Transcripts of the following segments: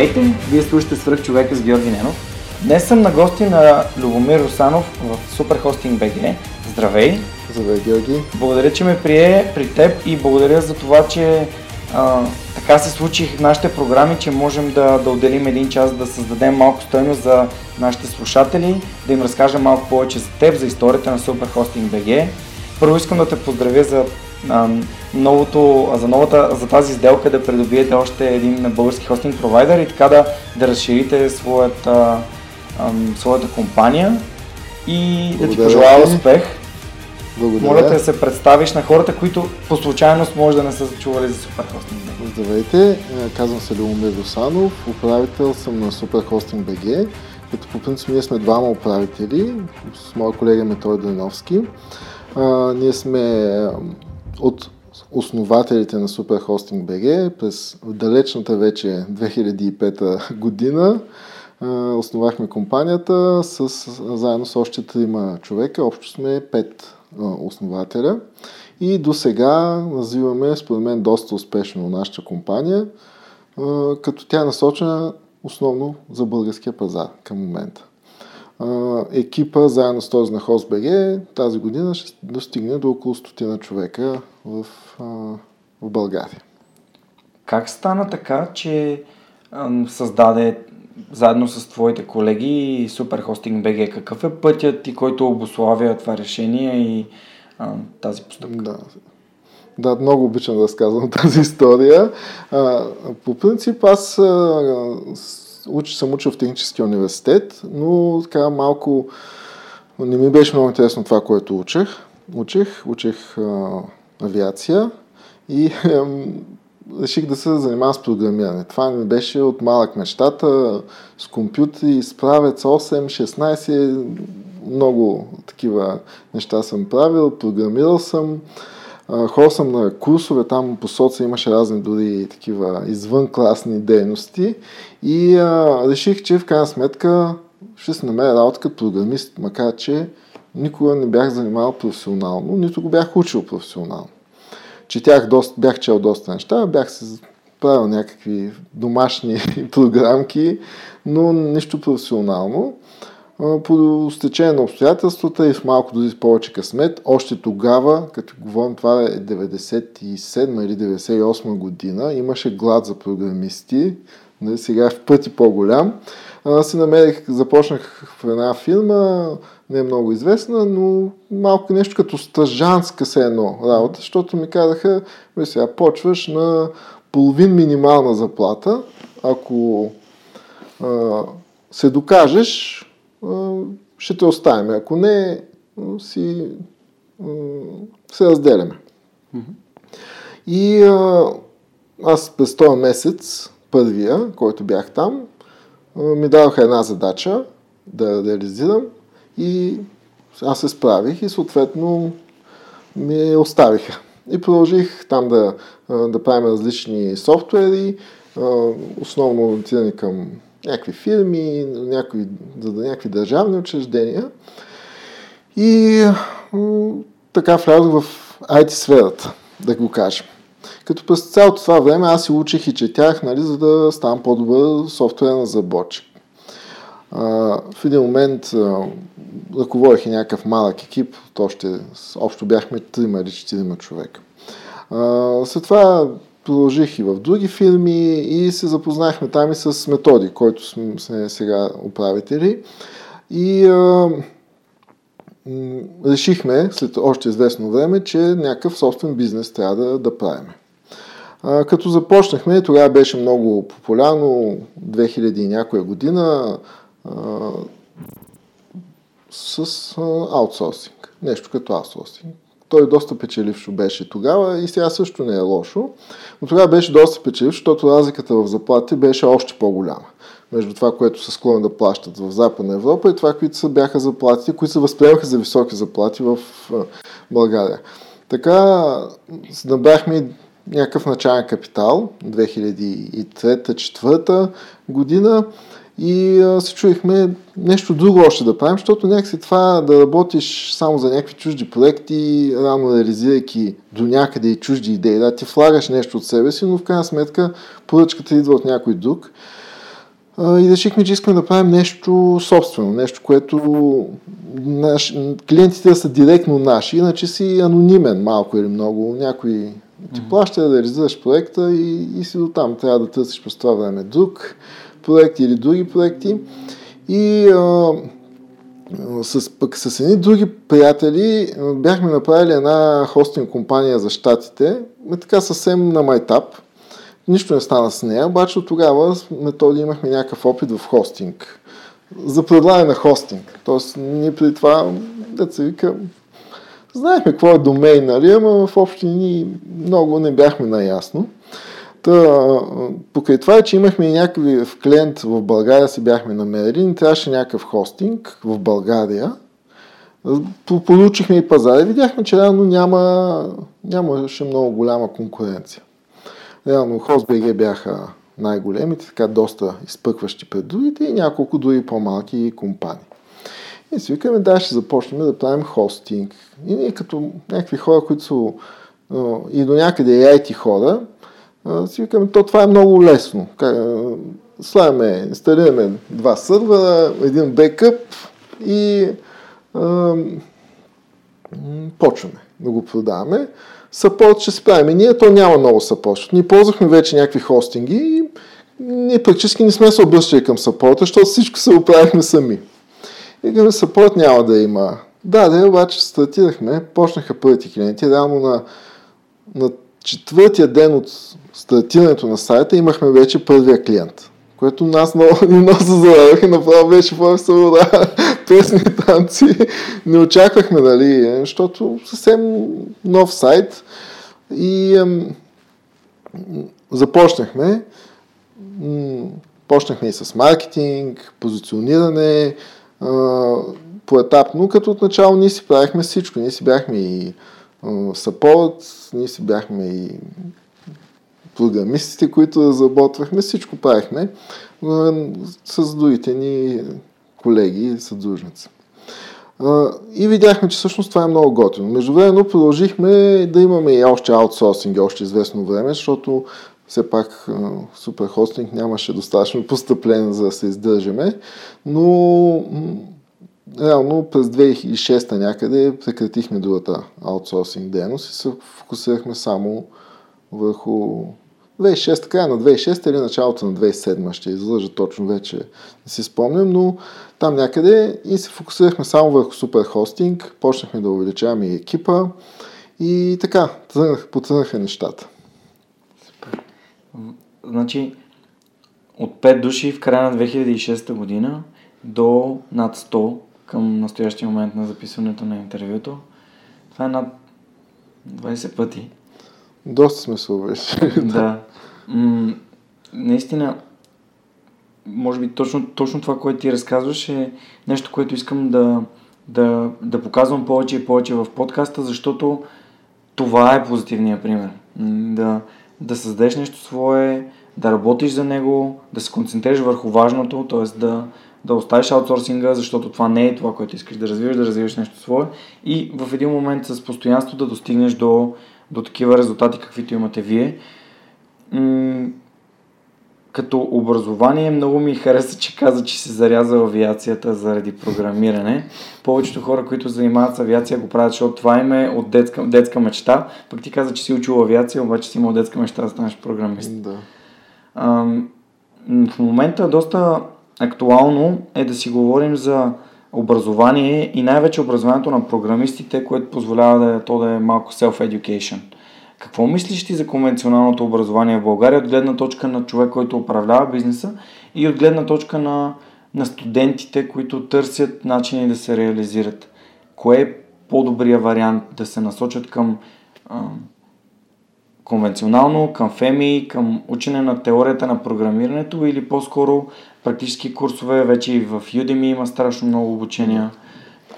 Здравейте, вие слушате свръх човека с Георги Ненов. Днес съм на гости на Любомир Русанов в Superhosting BG. Здравей! Здравей, Георги! Благодаря, че ме прие при теб и благодаря за това, че а, така се случи в нашите програми, че можем да, да отделим един час да създадем малко стойност за нашите слушатели, да им разкажем малко повече за теб, за историята на Superhosting BG. Първо искам да те поздравя за новото, за, новата, за тази сделка да придобиете още един български хостинг провайдер и така да, да разширите своята, ам, своята компания и Благодаря да ти пожелая успех. Благодаря. Моля да се представиш на хората, които по случайност може да не са чували за Superhosting BG. Здравейте, е, казвам се Любомир Русанов, управител съм на Superhosting BG, като по принцип ние сме двама управители с моя колега Метой Дойновски. А, ние сме от основателите на Superhosting BG през далечната вече 2005 година основахме компанията с, заедно с още трима човека. Общо сме пет основателя. И до сега развиваме, според мен, доста успешно нашата компания, като тя е насочена основно за българския пазар към момента екипа, заедно с този на HostBG, тази година ще достигне до около стотина човека в, в България. Как стана така, че създаде заедно с твоите колеги Superhosting BG? Какъв е пътят ти, който обославя това решение и а, тази постъпка? Да. Да, много обичам да разказвам тази история. А, по принцип аз а, учи, съм учил в техническия университет, но така малко не ми беше много интересно това, което учех. Учех, учех а, авиация и а, реших да се занимавам с програмиране. Това ми беше от малък мечтата, с компютри, справец 8, 16, много такива неща съм правил, програмирал съм. Хора съм на курсове, там по соца имаше разни дори такива извънкласни дейности и а, реших, че в крайна сметка ще се намеря работа като програмист, макар че никога не бях занимавал професионално, нито го бях учил професионално. Четях доста, бях чел доста неща, бях се правил някакви домашни програмки, но нищо професионално по стечение на обстоятелствата и с малко дори повече късмет, още тогава, като говорим това е 97 или 98 година, имаше глад за програмисти, нали, сега е в пъти по-голям. Аз си намерих, започнах в една фирма, не е много известна, но малко нещо като стъжанска се едно работа, защото ми казаха, сега почваш на половин минимална заплата, ако а, се докажеш, ще те оставим. Ако не, си се разделяме. И аз през този месец, първия, който бях там, ми дадоха една задача да реализирам и аз се справих и съответно ми оставиха. И продължих там да, да правим различни софтуери, основно ориентирани към някакви фирми, някакви, за да някакви държавни учреждения. И така влязох в IT сферата, да го кажем. Като през цялото това време аз си учих и четях, нали, за да ставам по-добър софтуерен разработчик. в един момент ръководих и някакъв малък екип, още, общо бяхме 3 или 4 човека. А, след това продължих и в други фирми и се запознахме там и с Методи, който сме сега управители. И а, решихме след още известно време, че някакъв собствен бизнес трябва да, да правим. А, като започнахме, тогава беше много популярно, 2000 и някоя година, а, с аутсорсинг. Нещо като аутсорсинг. Той доста печелившо беше тогава и сега също не е лошо, но тогава беше доста печелившо, защото разликата в заплати беше още по-голяма. Между това, което са склонни да плащат в Западна Европа и това, които са бяха заплатите, които се възприемаха за високи заплати в България. Така набрахме някакъв начален капитал 2003-2004 година и а, се чуехме нещо друго още да правим, защото някакси това да работиш само за някакви чужди проекти, рано реализирайки до някъде и чужди идеи, да ти влагаш нещо от себе си, но в крайна сметка поръчката идва от някой друг. А, и решихме, че искаме да правим нещо собствено, нещо, което наш, клиентите да са директно наши, иначе си анонимен малко или много. Някой ти плаща да реализираш проекта и, и си до там. Трябва да търсиш през това време друг проекти или други проекти. И а, с, пък с едни други приятели бяхме направили една хостинг компания за щатите, така съвсем на майтап. Нищо не стана с нея, обаче от тогава с методи имахме някакъв опит в хостинг. За предлагане на хостинг. Тоест, ние преди това, се вика, знаехме какво е домейн, нали, ама в общи ни много не бяхме наясно. Та, покрай това е, че имахме и някакви клиент в България си бяхме намерили, не трябваше някакъв хостинг в България. Получихме и пазара и видяхме, че реално няма, нямаше много голяма конкуренция. Реално HostBG бяха най-големите, така доста изпъкващи пред другите и няколко други по-малки компании. И си викаме, да, ще започнем да правим хостинг. И ние като някакви хора, които са и до някъде IT хора, си викаме, то това е много лесно. Слагаме, инсталираме два сървъра, един бекъп и а, почваме да го продаваме. Съпорт ще справим. И ние то няма много съпорт. Ние ползвахме вече някакви хостинги и ние практически не сме се обръщали към съпорта, защото всичко се оправихме сами. И към съпорт няма да има. Да, да, обаче стартирахме, почнаха първите клиенти, реално на, на четвъртия ден от стартирането на сайта имахме вече първия клиент, което нас много, много се зарадах и направо беше просто да, песни, танци. Не очаквахме, нали, защото съвсем нов сайт и ем, започнахме. Почнахме и с маркетинг, позициониране, поетапно, като отначало ние си правихме всичко. Ние си бяхме и сапорт, ние си бяхме и програмистите, които разработвахме, всичко правихме с другите ни колеги съдружници. И видяхме, че всъщност това е много готино. Междувременно продължихме да имаме и още аутсорсинг, още известно време, защото все пак суперхостинг нямаше достатъчно постъпление за да се издържаме, но реално през 2006 някъде прекратихме другата аутсорсинг дейност и се фокусирахме само върху 2006, края на 2006 или началото на 2007, ще излъжа точно вече, не си спомням, но там някъде и се фокусирахме само върху суперхостинг, почнахме да увеличаваме и екипа и така, потръгнаха нещата. Супер. Значи, от 5 души в края на 2006 година до над 100 към настоящия момент на записването на интервюто. Това е над 20 пъти. Доста сме се увеличили. да. М- наистина, може би точно, точно това, което ти разказваш е нещо, което искам да, да, да показвам повече и повече в подкаста, защото това е позитивният пример. Да, да създадеш нещо свое, да работиш за него, да се концентрираш върху важното, т.е. да, да оставиш аутсорсинга, защото това не е това, което искаш да развиваш, да развиваш нещо свое и в един момент с постоянство да достигнеш до, до такива резултати, каквито имате вие. М- като образование много ми хареса, че каза, че се заряза авиацията заради програмиране. Повечето хора, които занимават с авиация, го правят, защото това им е от детска, детска мечта. Пък ти каза, че си учил авиация, обаче си имал детска мечта да станеш програмист. Да. А, в момента доста актуално е да си говорим за образование и най-вече образованието на програмистите, което позволява да то да е малко self-education. Какво мислиш ти за конвенционалното образование в България от гледна точка на човек, който управлява бизнеса и от гледна точка на, на студентите, които търсят начини да се реализират? Кое е по-добрия вариант да се насочат към а, конвенционално, към ФЕМИ, към учене на теорията на програмирането или по-скоро практически курсове, вече и в Udemy има страшно много обучения.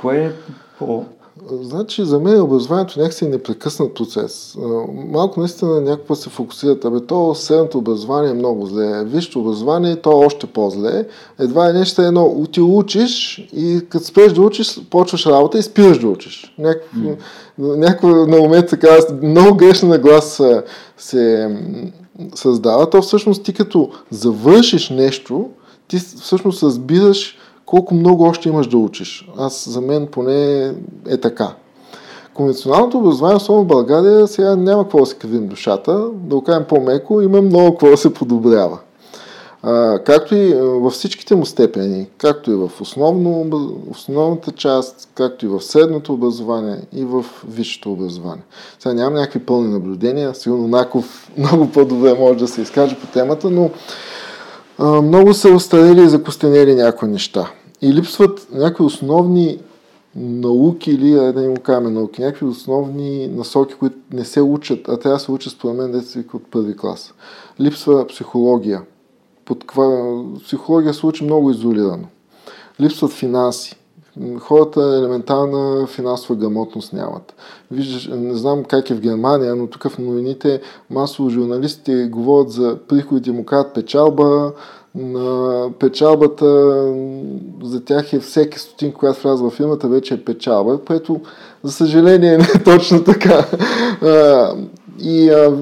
Кое е по... Значи за мен образованието някакси е непрекъснат процес. Малко наистина някакво се фокусират. Абе, то средното образование е много зле. Висшето образование то е още по-зле. Едва е нещо едно. Ти учиш и като спреш да учиш, почваш работа и спираш да учиш. Някакво, mm. на момент така, много грешна наглас се създава. То всъщност ти като завършиш нещо, ти всъщност разбираш колко много още имаш да учиш. Аз за мен поне е така. Конвенционалното образование, особено в България, сега няма какво да се кривим душата, да го кажем по-меко, има много какво да се подобрява. А, както и във всичките му степени, както и в основно, основната част, както и в средното образование и в висшето образование. Сега нямам някакви пълни наблюдения, сигурно Наков много по-добре може да се изкаже по темата, но а, много са остарели и закостенели някои неща. И липсват някакви основни науки или, да не му кажем науки, някакви основни насоки, които не се учат, а трябва да се учат според мен деца от първи клас. Липсва психология. Под каква... Психология се учи много изолирано. Липсват финанси. Хората елементарна финансова грамотност нямат. Виждаш, не знам как е в Германия, но тук в новините масово журналистите говорят за приходите му казват печалба, на печалбата за тях е всеки стотин, която влязва в фирмата, вече е печалба, което за съжаление не е точно така. И а,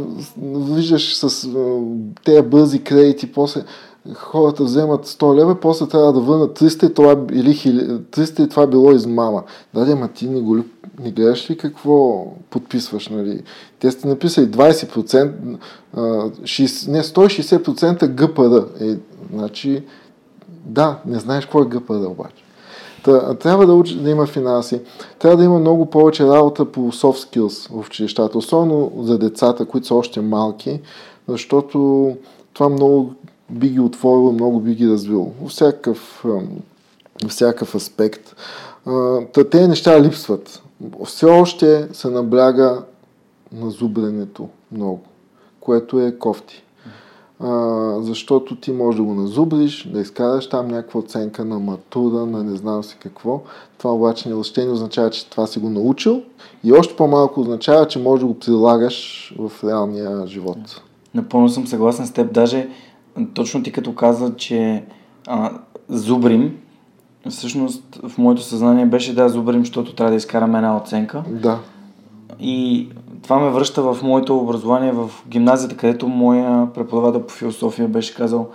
виждаш с а, тези бързи кредити, после хората вземат 100 лева, после трябва да върнат 300 и това, или 300 и това било измама. Да, ма ти не, го, не гледаш ли какво подписваш, нали? Те сте написали 20%, а, 60, не, 160% ГПР. Е, значи, да, не знаеш какво е ГПР обаче. Та, трябва да, учи, да има финанси. Трябва да има много повече работа по soft skills в училищата, особено за децата, които са още малки, защото това много би ги отворило, много би ги развило. Във всякакъв, всякакъв аспект. Та, те неща липсват. Все още се набляга на зубренето много, което е кофти. А, защото ти можеш да го назубриш, да изкараш там някаква оценка на матура, на не знам си какво. Това обаче не въобще не означава, че това си го научил и още по-малко означава, че можеш да го прилагаш в реалния живот. Напълно съм съгласен с теб. Даже точно ти като каза, че а, зубрим, всъщност в моето съзнание беше да зубрим, защото трябва да изкараме една оценка. Да. И това ме връща в моето образование в гимназията, където моя преподавател по философия беше казал,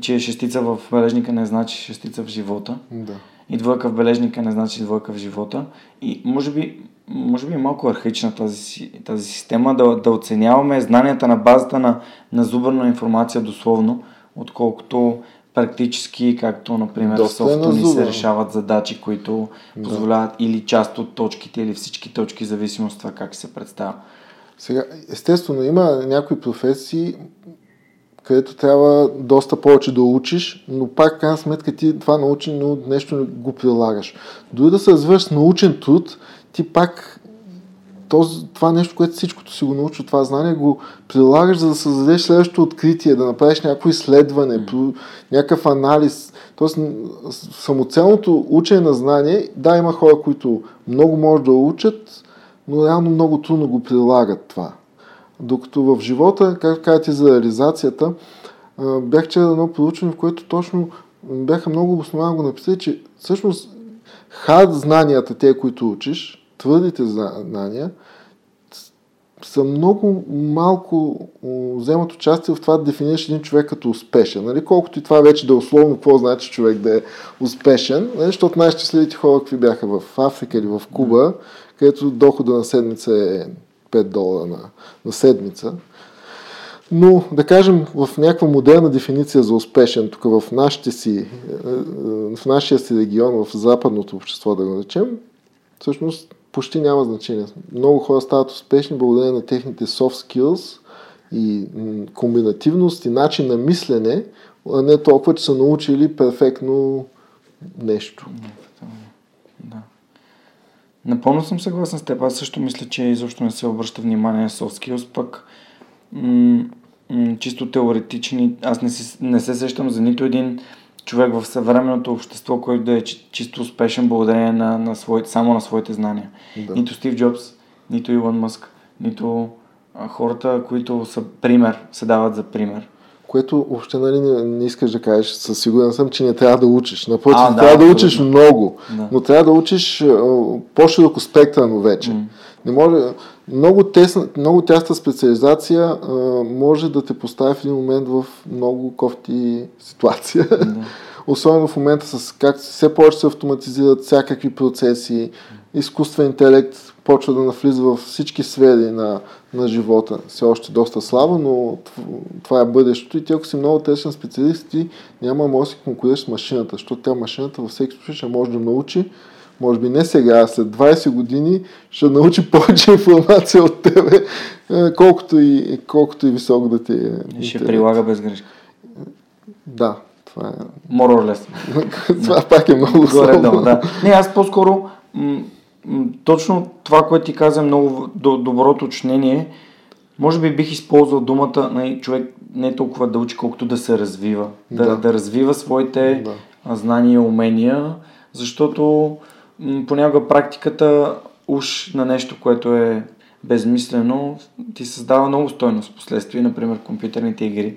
че шестица в бележника не значи шестица в живота. Да. И двойка в бележника не значи двойка в живота. И може би, може би е малко архаична тази, тази система да, да оценяваме знанията на базата на, на зубърна информация дословно, отколкото практически, както например Доста е софта ни се решават задачи, които да. позволяват или част от точките, или всички точки, зависимост от това как се представя. Сега, естествено, има някои професии, където трябва доста повече да учиш, но пак, крайна сметка, ти това научи, но нещо не го прилагаш. Дори да се развиваш с научен труд, ти пак този, това нещо, което всичкото си го научи, това знание, го прилагаш, за да създадеш следващото откритие, да направиш някакво изследване, някакъв анализ. Тоест, самоцелното учене на знание, да, има хора, които много може да учат, но реално много трудно го прилагат това. Докато в живота, както казвате за реализацията, бях чел едно проучване, в което точно бяха много основано го написали, че всъщност хард знанията, те, които учиш, твърдите знания, са много малко вземат участие в това да дефинираш един човек като успешен. Нали? Колкото и това вече да е условно, какво значи човек да е успешен, нали? защото най-щастливите хора какви бяха в Африка или в Куба, където дохода на седмица е 5 долара на, на седмица. Но, да кажем, в някаква модерна дефиниция за успешен, тук в, нашите си, е, е, в нашия си регион, в западното общество, да го наречем, всъщност почти няма значение. Много хора стават успешни благодарение на техните soft skills и комбинативност и начин на мислене, а не толкова, че са научили перфектно нещо. Да. Напълно съм съгласен с теб. Аз също мисля, че изобщо не се обръща внимание на soft skills, пък м- м- чисто теоретични. Аз не, си, не се сещам за нито един човек в съвременното общество, който да е чисто успешен благодарение на, на своите, само на своите знания. Да. Нито Стив Джобс, нито Илон Мъск, нито а, хората, които са пример, се дават за пример. Което въобще нали, не, не искаш да кажеш, със сигурен съм, че не трябва да учиш. Напротив, а, да, трябва да учиш много, да. но трябва да учиш по-широко спектърно вече. Mm. Не може, много, тесна, много тясна специализация а, може да те постави в един момент в много кофти ситуация. Да. Особено в момента с как все повече се автоматизират всякакви процеси, изкуствен интелект почва да навлиза във всички сфери на, на живота. Все още доста слабо, но това е бъдещето и ти ако си много тесен специалист, ти няма може да си конкурираш с машината, защото тя машината във всеки случай ще може да научи може би не сега, а след 20 години ще научи повече информация от тебе, е, колкото и, колкото и високо да ти е. Ще прилага без грешка. Да, това е. Моролес. това пак е много Горе, да, да. Не, аз по-скоро м- м- точно това, което ти каза, много доброто уточнение. Може би бих използвал думата на нали, човек не толкова да учи, колкото да се развива. Да, да. да развива своите да. знания и умения, защото понякога практиката уж на нещо, което е безмислено, ти създава много стойност последствие, например компютърните игри.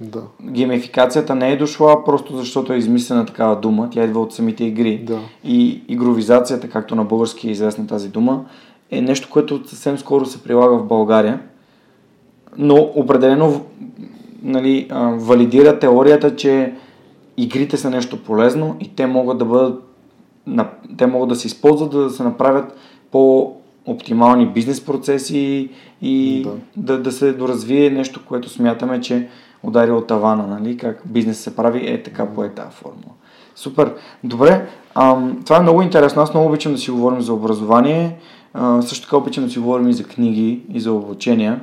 Да. Геймификацията не е дошла просто защото е измислена такава дума, тя идва от самите игри. Да. И игровизацията, както на български е известна тази дума, е нещо, което съвсем скоро се прилага в България, но определено нали, валидира теорията, че игрите са нещо полезно и те могат да бъдат те могат да се използват да се направят по-оптимални бизнес процеси и да. Да, да се доразвие нещо, което смятаме, че удари от тавана, нали? как бизнес се прави е така по е тази формула. Супер. Добре, ам, това е много интересно. Аз много обичам да си говорим за образование. А, също така обичам да си говорим и за книги и за обучения.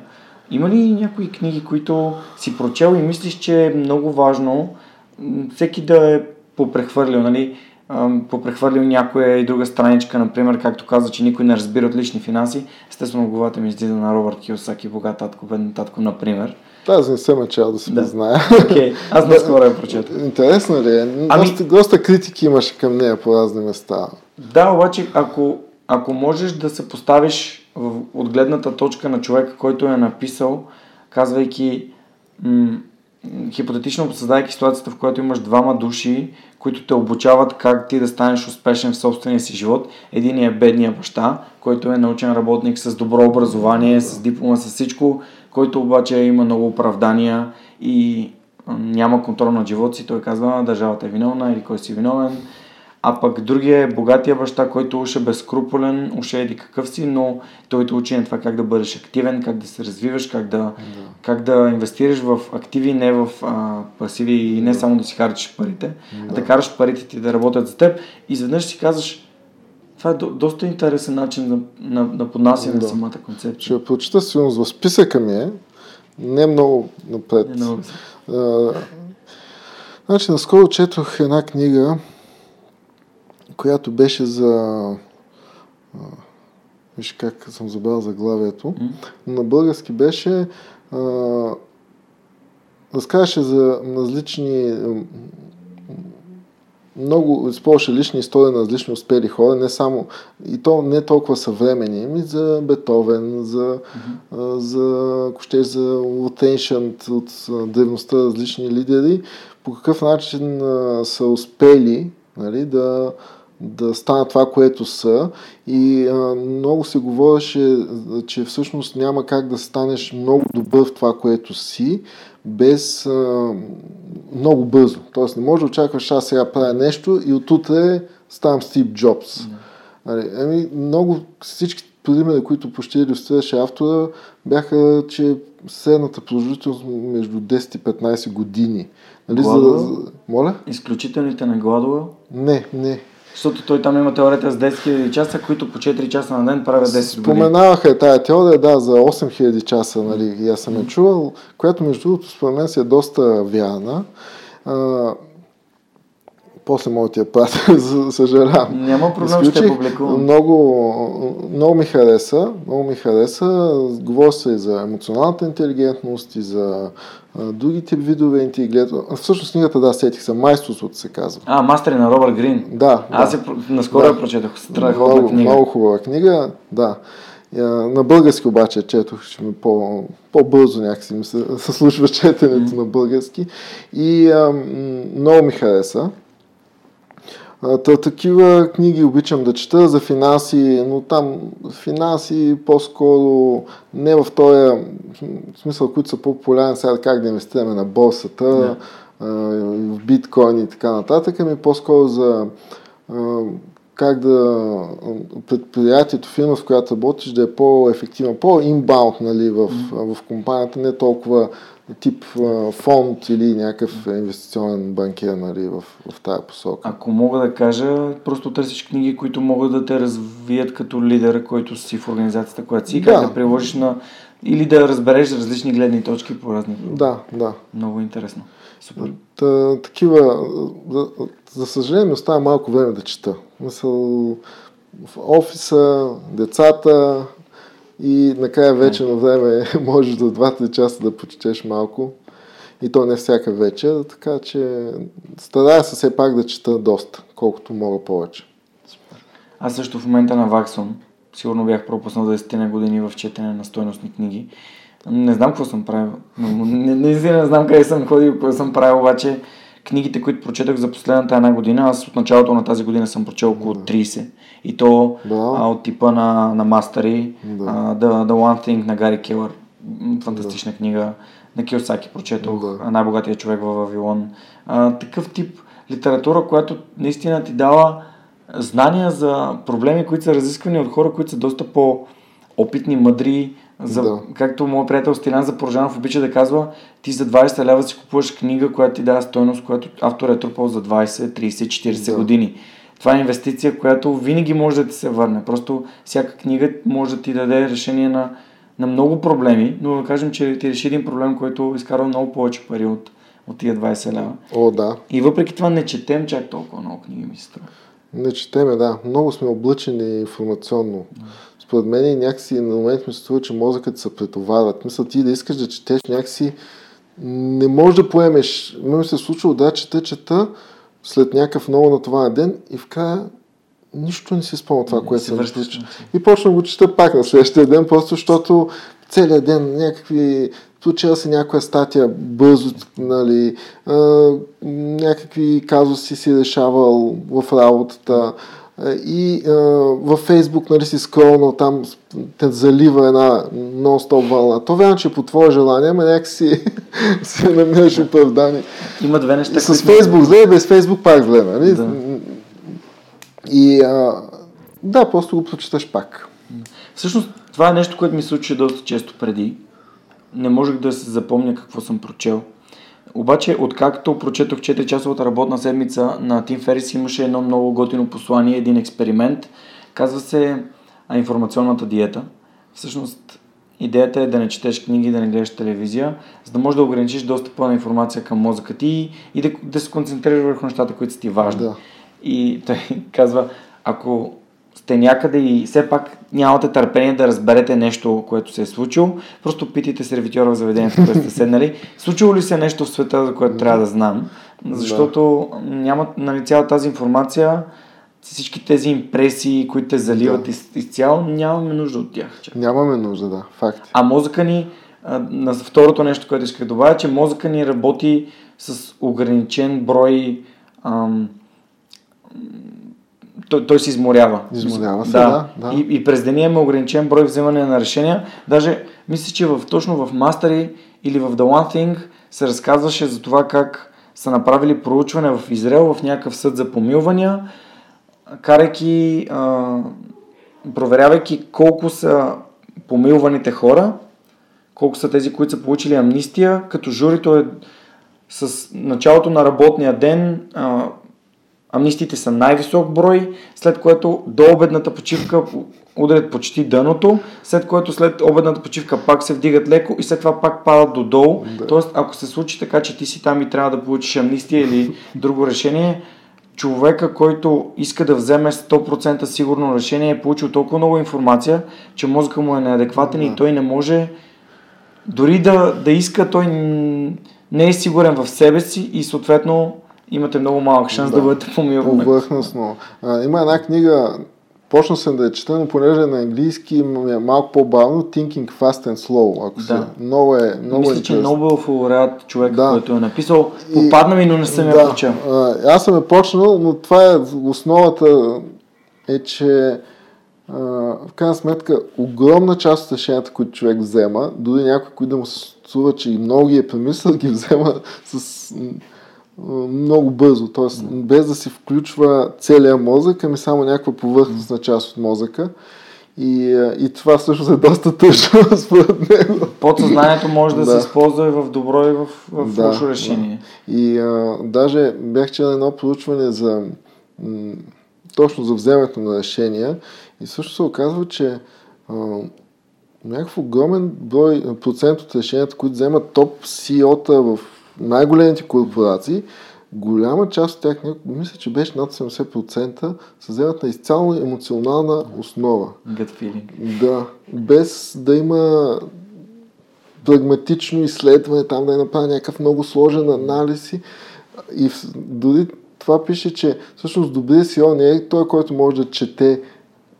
Има ли някои книги, които си прочел и мислиш, че е много важно всеки да е попрехвърлил, нали? Попрехвърлил някоя и друга страничка, например, както каза, че никой не разбира от лични финанси, естествено главата ми излиза на Робърт Киосаки, богат татко, беден татко, например. Тази не съм чел да се да. знае. Okay. Аз наскоро я прочетох. Интересно ли е? Ами... Доста, доста критики имаше към нея по разни места. Да, обаче ако, ако можеш да се поставиш в, от гледната точка на човека, който е написал, казвайки м- хипотетично създавайки ситуацията, в която имаш двама души, които те обучават как ти да станеш успешен в собствения си живот. Един е бедния баща, който е научен работник с добро образование, с диплома, с всичко, който обаче има много оправдания и няма контрол на живота си. Той казва, държавата е виновна или кой си виновен а пък другия е богатия баща, който уж е безкруполен, уж е еди какъв си, но той те учи на това как да бъдеш активен, как да се развиваш, как да, да. Как да инвестираш в активи, не в а, пасиви и не да. само да си харчиш парите, да. а да караш парите ти да работят за теб. И изведнъж си казваш, това е до, доста интересен начин на, на, на поднасяне да. на самата концепция. Ще я прочита сигурно в списъка ми е, не много напред. Не много. А, значи, наскоро четох една книга, която беше за... Виж как съм забрал заглавието. Mm. На български беше... А, разказваше за различни много използваше лични истории на различни успели хора, не само, и то не толкова съвремени, ами за Бетовен, за, mm-hmm. за ако ще за Ancient, от древността различни лидери, по какъв начин а, са успели нали, да да станат това, което са. И а, много се говореше, че всъщност няма как да станеш много добър в това, което си, без а, много бързо. Тоест не може да очакваш, аз сега правя нещо и отутре ставам Стив Джобс. Yeah. Ами, много всички примери, които почти иллюстрираше автора, бяха, че средната продължителност между 10 и 15 години. Нали, за, моля? Изключителните на Гладуел? Не, не. Защото той там има теорията с 10 000 часа, които по 4 часа на ден правят 10 години. Споменаваха е тая теория, да, за 8000 часа, нали, аз съм я чувал, която между другото според мен си е доста вярна. После мога ти я пратя, съжалявам. Няма проблем, ще публикувам. Много, много ми хареса, много ми хареса. Говори се и за емоционалната интелигентност и за а, други тип видове интелигентност. Всъщност книгата, да, сетих се, майсторството се казва. А, Мастери на Робърт Грин. Да. Аз да. се наскоро да. прочетох. Страхотна много, книга. Много хубава книга, да. На български обаче четох, ще ми по, по-бързо някакси ми се, се случва четенето mm. на български. И а, много ми хареса. Та, такива книги обичам да чета за финанси, но там финанси по-скоро не в този смисъл, които са по-популярни сега как да инвестираме на борсата, yeah. в биткоин и така нататък, ами по-скоро за как да предприятието, фирма, в която работиш, да е по-ефективна, по-инбаунд нали, в, в компанията, не толкова тип фонд или някакъв инвестиционен банкер нали, в, в тази посока. Ако мога да кажа, просто търсиш книги, които могат да те развият като лидер, който си в организацията, която си, как да, да приложиш на или да разбереш различни гледни точки по разни. Да, да. Много интересно. Супер. Та, такива, за, за съжаление, ми остава малко време да чета. Мисъл, в офиса, децата, и накрая вече на време можеш за 2-3 часа да почетеш малко. И то не всяка вечер, така че старая се все пак да чета доста, колкото мога повече. Аз също в момента на Ваксон, сигурно бях пропуснал 10 на години в четене на стойностни книги. Не знам какво съм правил. Не, не, не, не знам къде съм ходил, какво съм правил, обаче книгите, които прочетах за последната една година, аз от началото на тази година съм прочел около 30. И то да. а, от типа на, на Мастери, да. а, The, The One Thing на Гари Келър. Фантастична да. книга. На Киосаки прочетох. Да. Най-богатия човек във Вавилон. А, такъв тип литература, която наистина ти дава знания за проблеми, които са разисквани от хора, които са доста по-опитни, мъдри, за, да. Както моят приятел Стилян Запорожанов обича да казва, ти за 20 лева си купуваш книга, която ти дава стойност, която автор е трупал за 20, 30, 40 да. години. Това е инвестиция, която винаги може да ти се върне. Просто всяка книга може да ти даде решение на, на много проблеми, но да кажем, че ти реши един проблем, който изкарва много повече пари от, от тия 20 лева. О, да. И въпреки това не четем чак толкова много книги, ми се струва. Не четеме, да. Много сме облъчени информационно. Да според мен и някакси на момент ми се струва, че мозъкът се претоварват. Мисля, ти да искаш да четеш някакси не можеш да поемеш. Ми се е случило да чета, чета след някакъв много натоварен ден и в края нищо не си спомня това, което съм връщаш. И почна го чета пак на следващия ден, просто защото целият ден някакви случила се някоя статия бързо, нали, а, някакви казуси си решавал в работата, и а, във Фейсбук нали, си скролнал, там те залива една нон-стоп вълна. То вярно, че по твое желание, ама някакси си намираш оправдание. Има две неща. С Фейсбук зле, без Фейсбук пак зле, нали? Да. И а, да, просто го прочиташ пак. Всъщност, това е нещо, което ми се случи доста често преди. Не можех да се запомня какво съм прочел. Обаче, откакто прочетох 4-часовата работна седмица на Тим Ферис, имаше едно много готино послание, един експеримент. Казва се а, информационната диета. Всъщност, идеята е да не четеш книги, да не гледаш телевизия, за да можеш да ограничиш достъпа на информация към мозъка ти и да, да се концентрираш върху нещата, които са ти важни. Да. И той казва, ако сте някъде и все пак нямате търпение да разберете нещо, което се е случило, просто питайте сервитьора в заведението, където сте седнали. Случило ли се нещо в света, за което трябва да знам? Защото да. няма нали, цяла тази информация, всички тези импресии, които те заливат да. из, изцяло, нямаме нужда от тях. Че. Нямаме нужда, да, факт. А мозъка ни, на второто нещо, което исках да добавя, че мозъка ни работи с ограничен брой ам, той, той се изморява. Изморява се, да. да, да. И, и през деня има ограничен брой вземане на решения. Даже мисля, че в, точно в Mastery или в The One Thing се разказваше за това как са направили проучване в Израел в някакъв съд за помилвания, карайки, а, проверявайки колко са помилваните хора, колко са тези, които са получили амнистия, като журито е с началото на работния ден а, амнистиите са най-висок брой, след което до обедната почивка ударят почти дъното, след което след обедната почивка пак се вдигат леко и след това пак падат до долу. Да. Тоест, ако се случи така, че ти си там и трябва да получиш амнистия или друго решение, човека, който иска да вземе 100% сигурно решение, е получил толкова много информация, че мозъка му е неадекватен да. и той не може дори да, да иска, той не е сигурен в себе си и съответно имате много малък шанс да, да бъдете помилвани. Повърхностно. А, има една книга, почна съм да я чета, но понеже е на английски е малко по-бавно, Thinking Fast and Slow. Ако да. се, много е, много Мисля, е че Нобелов лауреат човек, да. който е написал. Попадна ми, но не съм да. я прочел. Аз съм я почнал, но това е основата е, че в крайна сметка огромна част от решенията, които човек взема, дори някой, които да му се струва, че и много ги е премислил, ги взема с много бързо, т.е. без да се включва целият мозък, ами само някаква повърхностна част от мозъка. И, и това всъщност е доста тъжно според него. Подсъзнанието може да, да. се използва и в добро и в, в да, лошо решение. Да. И а, даже бях чел едно проучване за м, точно за вземането на решения и също се оказва, че а, някакъв огромен брой процент от решенията, които вземат топ CEO-та в най-големите корпорации, голяма част от тях, мисля, че беше над 70%, се вземат на изцяло емоционална основа. Gut feeling. Да, без да има прагматично изследване, там да е направи някакъв много сложен анализ и дори това пише, че всъщност добрият CEO не е той, който може да чете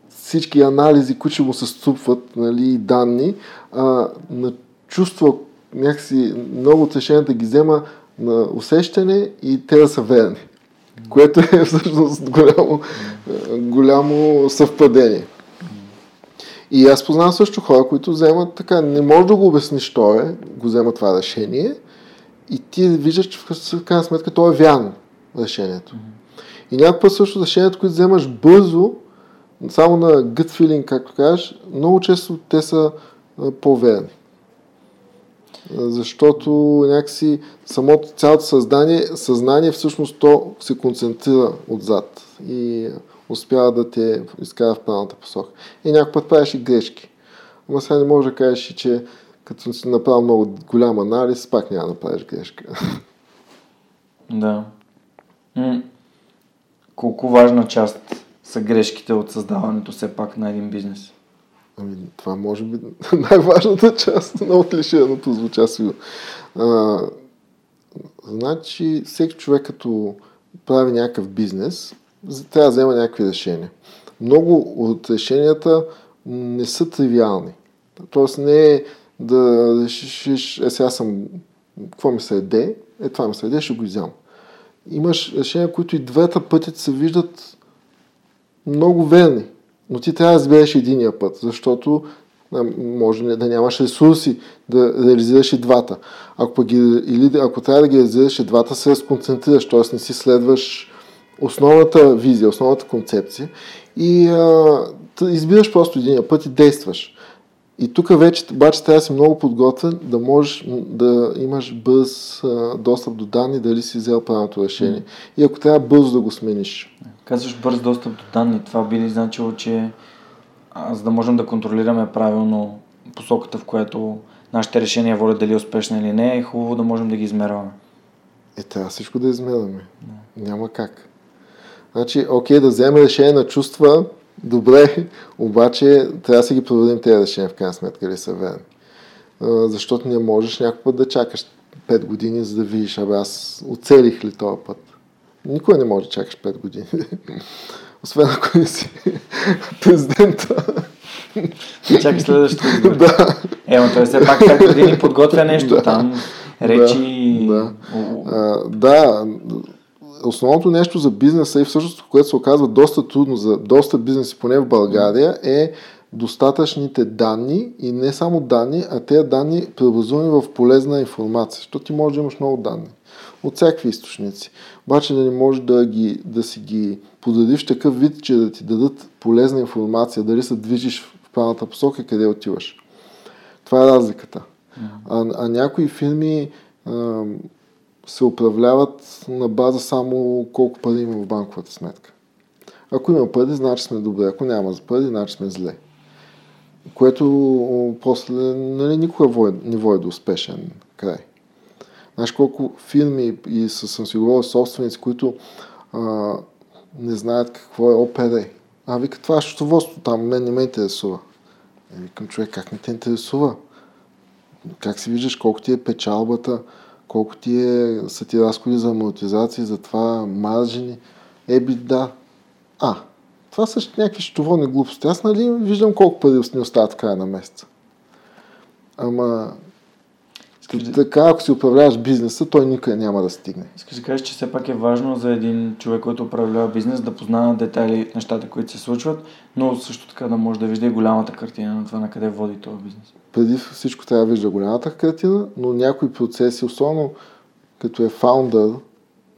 всички анализи, които ще му се струпват, нали, данни, а на чувства, някакси много от решенията ги взема на усещане и те да са верни. Което е всъщност голямо, голямо съвпадение. И аз познавам също хора, които вземат така, не можеш да го обясниш, що е, го взема това решение и ти виждаш, че в крайна сметка то е вярно решението. И някакъв път също решението, което вземаш бързо, само на gut feeling, както кажеш, много често те са по-верни защото някакси самото цялото съзнание, съзнание всъщност то се концентрира отзад и успява да те изкара в правилната посока. И някой път правиш и грешки. Ама сега не можеш да кажеш, че като си направил много голям анализ, пак няма да направиш грешка. Да. М- колко важна част са грешките от създаването все пак на един бизнес? Ами, това може би най-важната част на отлишеното звуча си. А, значи, всеки човек като прави някакъв бизнес, трябва да взема някакви решения. Много от решенията не са тривиални. Тоест не е да решиш, е сега съм, какво ми се еде, е това ми се еде, ще го изям. Имаш решения, които и двата пъти се виждат много верни. Но ти трябва да избереш единия път, защото може да нямаш ресурси да реализираш и двата. Ако, ги, или ако трябва да ги реализираш и двата, се разконцентрираш, т.е. не си следваш основната визия, основната концепция и а, избираш просто единия път и действаш. И тук вече обаче трябва да си много подготвен, да можеш да имаш бърз а, достъп до данни, дали си взел правилното решение. Mm. И ако трябва бързо да го смениш. Казваш бърз достъп до данни. Това би ли значило, че а, за да можем да контролираме правилно посоката, в която нашите решения водят дали е успешна или не, е хубаво да можем да ги измерваме. Е, трябва всичко да измерваме. Да. Няма как. Значи, окей, да вземем решение на чувства, добре, обаче трябва да си ги проверим тези решения в крайна сметка ли са верни. защото не можеш някой път да чакаш 5 години, за да видиш, абе аз оцелих ли този път. Никой не може да чакаш 5 години. Освен ако не си президента. Чакай следващото избор. да. Е, но той все пак 5 години подготвя нещо да. там. Речи. Да. Да. А, да. Основното нещо за бизнеса и всъщност, което се оказва доста трудно за доста бизнеси, поне в България, е достатъчните данни и не само данни, а тези данни преобразувани в полезна информация, защото ти можеш да имаш много данни от всякакви източници. Обаче да не можеш да, ги, да си ги подадиш такъв вид, че да ти дадат полезна информация, дали се движиш в правилната посока и къде отиваш. Това е разликата. А, а някои фирми а, се управляват на база само колко пари има в банковата сметка. Ако има пари, значи сме добре. Ако няма пари, значи сме зле. Което после нали, никога не води до успешен край. Знаеш колко фирми и съм си говорил собственици, които а, не знаят какво е ОПР. А вика, това е счетоводство, там мен не ме интересува. И викам, човек, как не те интересува? Как си виждаш колко ти е печалбата, колко ти е, са ти разходи за амортизации, за това маржини. Еби, да. А, това са някакви счетоводни глупости. Аз нали виждам колко пари ни остават края на месеца. Ама Искаш така, ако си управляваш бизнеса, той никъде няма да стигне. Искаш да кажеш, че все пак е важно за един човек, който управлява бизнес, да познава детайли нещата, които се случват, но също така да може да вижда и голямата картина на това на къде води този бизнес. Преди всичко трябва да вижда голямата картина, но някои процеси, особено като е фаундър,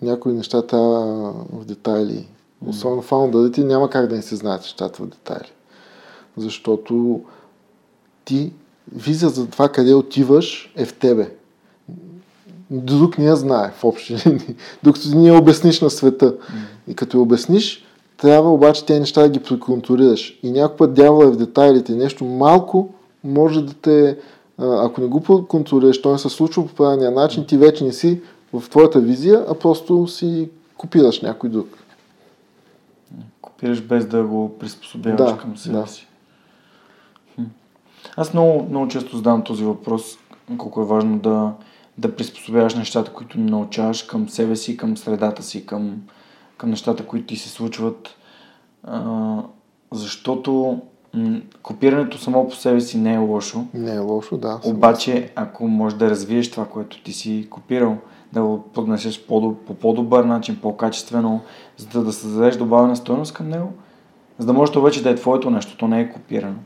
някои неща трябва в детайли. Особено фаундърите няма как да не се знаят нещата в детайли. Защото ти визия за това къде отиваш е в тебе. Друг не я знае в общи линии. Докато ти не обясниш на света. И като я обясниш, трябва обаче тези неща да ги преконтролираш. И някой път дявол е в детайлите. Нещо малко може да те... Ако не го контролираш, то не се случва по правилния начин, ти вече не си в твоята визия, а просто си копираш някой друг. Копираш без да го приспособяваш да, към себе да. си. Аз много, много често задавам този въпрос, колко е важно да, да приспособяваш нещата, които научаваш към себе си, към средата си, към, към нещата, които ти се случват. А, защото м- копирането само по себе си не е лошо. Не е лошо, да. Обаче, ако можеш да развиеш това, което ти си копирал, да го поднесеш по, по по-добър начин, по-качествено, за да, да създадеш добавена стоеност към него, за да може това вече да е твоето нещо, то не е копирано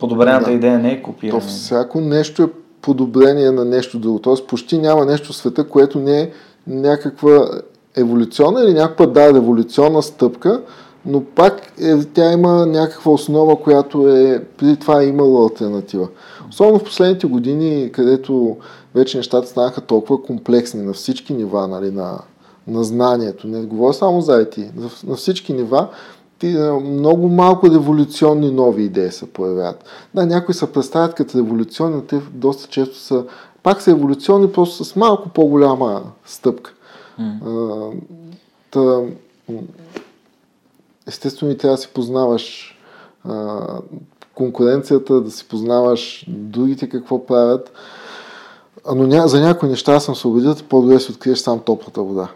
подобрената да. идея не е копиране. То всяко нещо е подобрение на нещо друго. Тоест почти няма нещо в света, което не е някаква еволюционна или някаква да, еволюционна стъпка, но пак е, тя има някаква основа, която е преди това е имала альтернатива. Особено в последните години, където вече нещата станаха толкова комплексни на всички нива нали, на, на знанието. Не говоря само за IT. На всички нива много малко революционни нови идеи се появяват. Да, някои се представят като революционни, те доста често са пак са еволюционни, просто с малко по-голяма стъпка. Mm. та, естествено и трябва да си познаваш а, конкуренцията, да си познаваш другите какво правят. Но ня, за някои неща съм се убедил, по-добре си откриеш сам топлата вода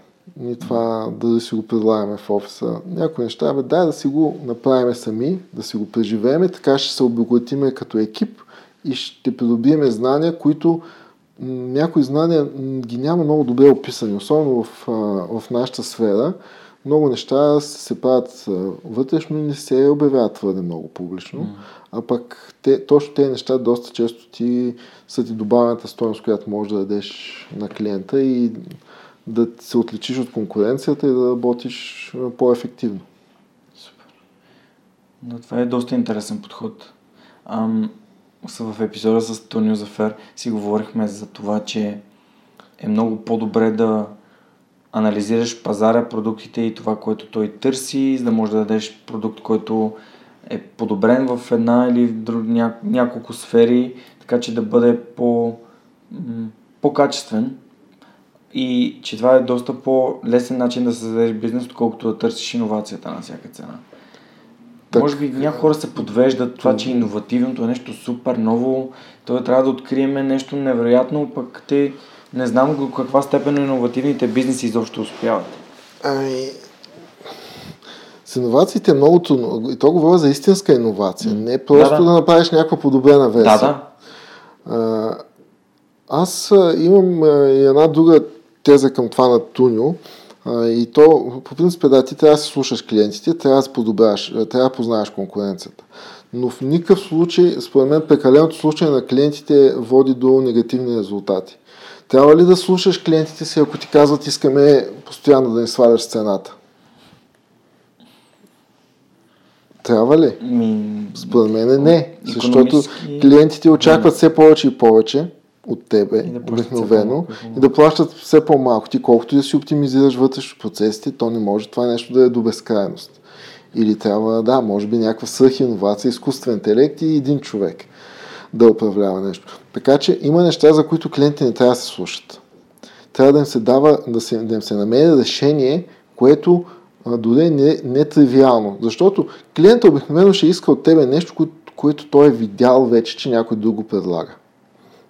и това да си го предлагаме в офиса. Някои неща, бе, дай да си го направим сами, да си го преживеем, така ще се обогатиме като екип и ще придобиеме знания, които някои знания ги няма много добре описани, особено в, в нашата сфера. Много неща се правят вътрешно и не се обявяват твърде много публично, mm. а пък те, точно тези неща доста често ти са ти добавената стоеност, която можеш да дадеш на клиента и да се отличиш от конкуренцията и да работиш по-ефективно. Супер. Но това е доста интересен подход. Ам, в епизода с Тонио Зафер си говорихме за това, че е много по-добре да анализираш пазара, продуктите и това, което той търси, за да можеш да дадеш продукт, който е подобрен в една или в друг, ня, няколко сфери, така че да бъде по, по-качествен и че това е доста по-лесен начин да създадеш бизнес, отколкото да търсиш иновацията на всяка цена. Так... Може би някои хора се подвеждат това, че иновативното е нещо супер ново, той трябва да откриеме нещо невероятно, пък те не знам до каква степен иновативните бизнеси изобщо успяват. Ами, с иновациите е много трудно. И то говоря за истинска иновация. Не просто да, да. да направиш някаква подобрена версия. Да, да. А, аз имам и една друга теза към това на Туньо. И то, по принцип, да, ти трябва да се слушаш клиентите, трябва да подобряваш, трябва да познаваш конкуренцията. Но в никакъв случай, според мен, прекаленото слушане на клиентите води до негативни резултати. Трябва ли да слушаш клиентите си, ако ти казват, искаме постоянно да ни сваляш цената? Трябва ли? Според мен не, защото клиентите очакват все повече и повече от тебе, да обикновено, и да плащат все по-малко. Ти колкото да си оптимизираш вътрешно процесите, то не може това нещо да е до безкрайност. Или трябва, да, може би някаква свръхинновация, изкуствен интелект и един човек да управлява нещо. Така че има неща, за които клиентите не трябва да се слушат. Трябва да им се дава, да, се, да им се намери решение, което дори не, не е тривиално. Защото клиентът обикновено ще иска от тебе нещо, което, което той е видял вече, че някой друг го предлага.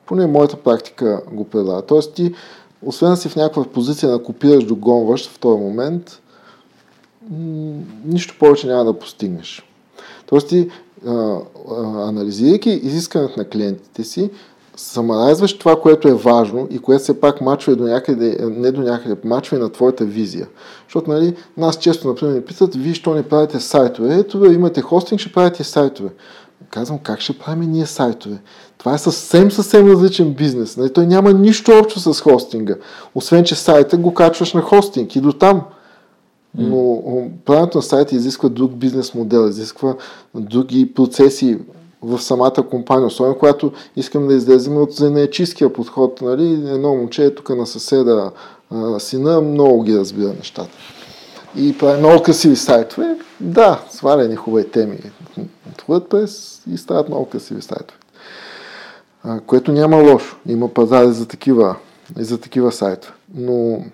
Поне моята практика го предлага. Тоест ти, освен да си в някаква позиция да копираш, догонваш в този момент, нищо повече няма да постигнеш. Тоест ти, анализирайки изискването на клиентите си, самарайзваш това, което е важно и което все пак мачва до някъде, не до някъде, мачва и на твоята визия. Защото, нали, нас често, например, ни питат, вие що не правите сайтове? Ето, имате хостинг, ще правите сайтове. Казвам, как ще правим ние сайтове? Това е съвсем, съвсем различен бизнес. Нали? Той няма нищо общо с хостинга. Освен, че сайта го качваш на хостинг и до там. Но правенето на сайта изисква друг бизнес модел, изисква други процеси в самата компания, особено когато искам да излезем от занаячийския подход. Нали? Едно момче е тук на съседа сина, много ги разбира нещата. И прави много красиви сайтове. Да, сваляни хубави теми от през и стават много красиви сайтове. А, което няма лошо. Има пазари за такива, и за такива сайтове. Но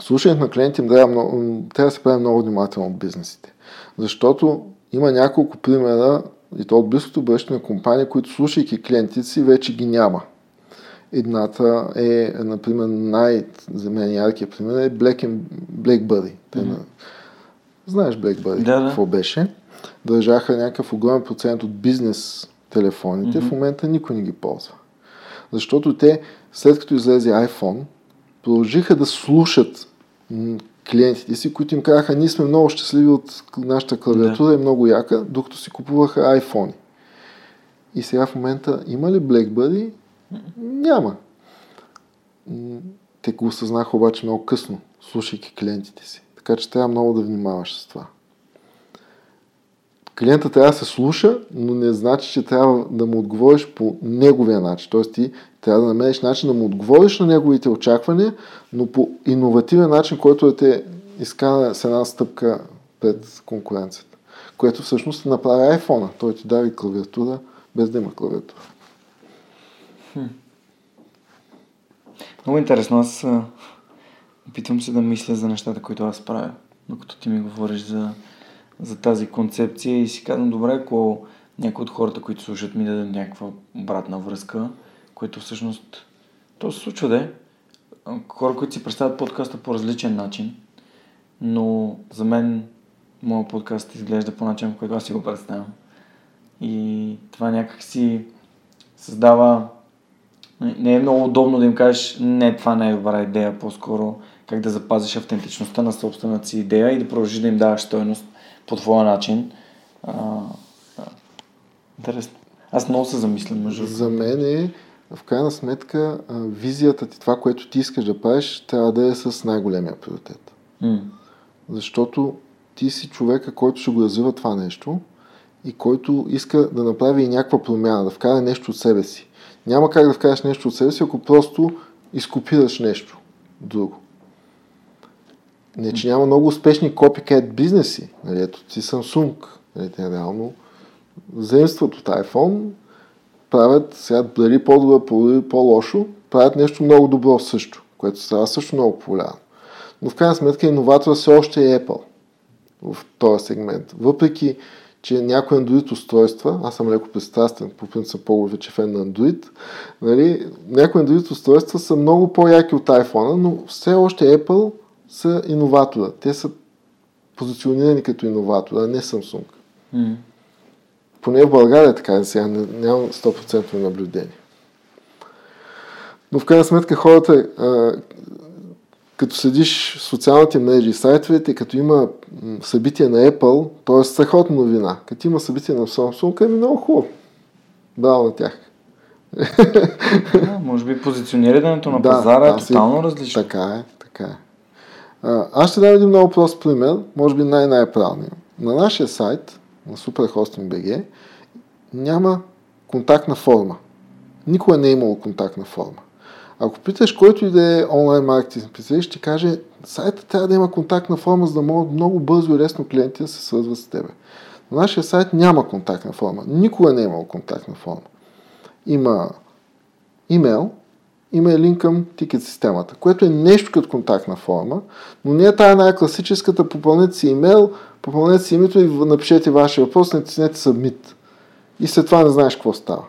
слушането на клиенти им трябва, много, трябва да се прави много внимателно от бизнесите. Защото има няколко примера, и то от близкото бъдеще на компании, които слушайки клиентите си, вече ги няма. Едната е, например, най- за мен яркият пример е Black and BlackBerry. Mm-hmm. на... Знаеш BlackBerry, да, да. какво беше? Държаха някакъв огромен процент от бизнес телефоните, mm-hmm. в момента никой не ги ползва. Защото те, след като излезе iPhone, продължиха да слушат клиентите си, които им казаха, ние сме много щастливи от нашата клавиатура, е много яка, докато си купуваха iPhone. И сега в момента има ли BlackBerry? Няма. Те го осъзнаха обаче много късно, слушайки клиентите си. Така че трябва много да внимаваш с това. Клиента трябва да се слуша, но не значи, че трябва да му отговориш по неговия начин. Тоест ти трябва да намериш начин да му отговориш на неговите очаквания, но по иновативен начин, който да те изкара с една стъпка пред конкуренцията. Което всъщност направи iPhone. Той ти дава и клавиатура, без да има клавиатура. Хм. Много интересно. Аз опитвам се да мисля за нещата, които аз правя, докато ти ми говориш за, за тази концепция и си казвам, добре, ако някои от хората, които слушат ми дадат някаква обратна връзка, което всъщност то се случва да е. Хора, които си представят подкаста по различен начин, но за мен моят подкаст изглежда по начин, по който аз си го представям. И това някак си създава... Не е много удобно да им кажеш, не, това не е добра идея, по-скоро как да запазиш автентичността на собствената си идея и да продължиш да им даваш стоеност по твоя начин. А. Интересно. Аз много се замислям. Между... За мен е в крайна сметка визията ти, това, което ти искаш да правиш, трябва да е с най-големия приоритет. Mm. Защото ти си човека, който ще го развива това нещо и който иска да направи и някаква промяна, да вкара нещо от себе си. Няма как да вкараш нещо от себе си, ако просто изкопираш нещо друго. Не, че няма много успешни copycat бизнеси. Нали, ето си Samsung. Нали, те реално заимстват от iPhone, правят, сега дали по-добро, дали по-лошо, правят нещо много добро също, което става също много популярно. Но в крайна сметка иноватора все още е Apple в този сегмент. Въпреки, че някои Android устройства, аз съм леко пристрастен, по принцип по-вече фен на Android, нали, някои Android устройства са много по-яки от iPhone, но все още Apple са иноватора. Те са позиционирани като иноватора, а не Samsung. Mm. Поне в България така сега нямам 100% наблюдение. Но в крайна сметка хората а, като седиш в социалните мрежи и сайтовете, като има събитие на Apple, то е страхотна новина. Като има събитие на Samsung, е много хубаво. Браво на тях. Да, може би позиционирането на да, пазара е тотално различно. Така е, така е. Аз ще дам един много прост пример, може би най-най-правилният. На нашия сайт, на SuperHosting.bg, няма контактна форма. Никога не е имало контактна форма. Ако питаш който и да е онлайн маркетинг специалист, ще каже, сайта трябва да има контактна форма, за да могат много бързо и лесно клиенти да се свързват с тебе. На нашия сайт няма контактна форма. Никога не е имал контактна форма. Има имейл, има и линк към тикет системата, което е нещо като контактна форма, но не е тая най-класическата, попълнете си имейл, попълнете си името и напишете вашия въпрос, натиснете submit. И след това не знаеш какво става.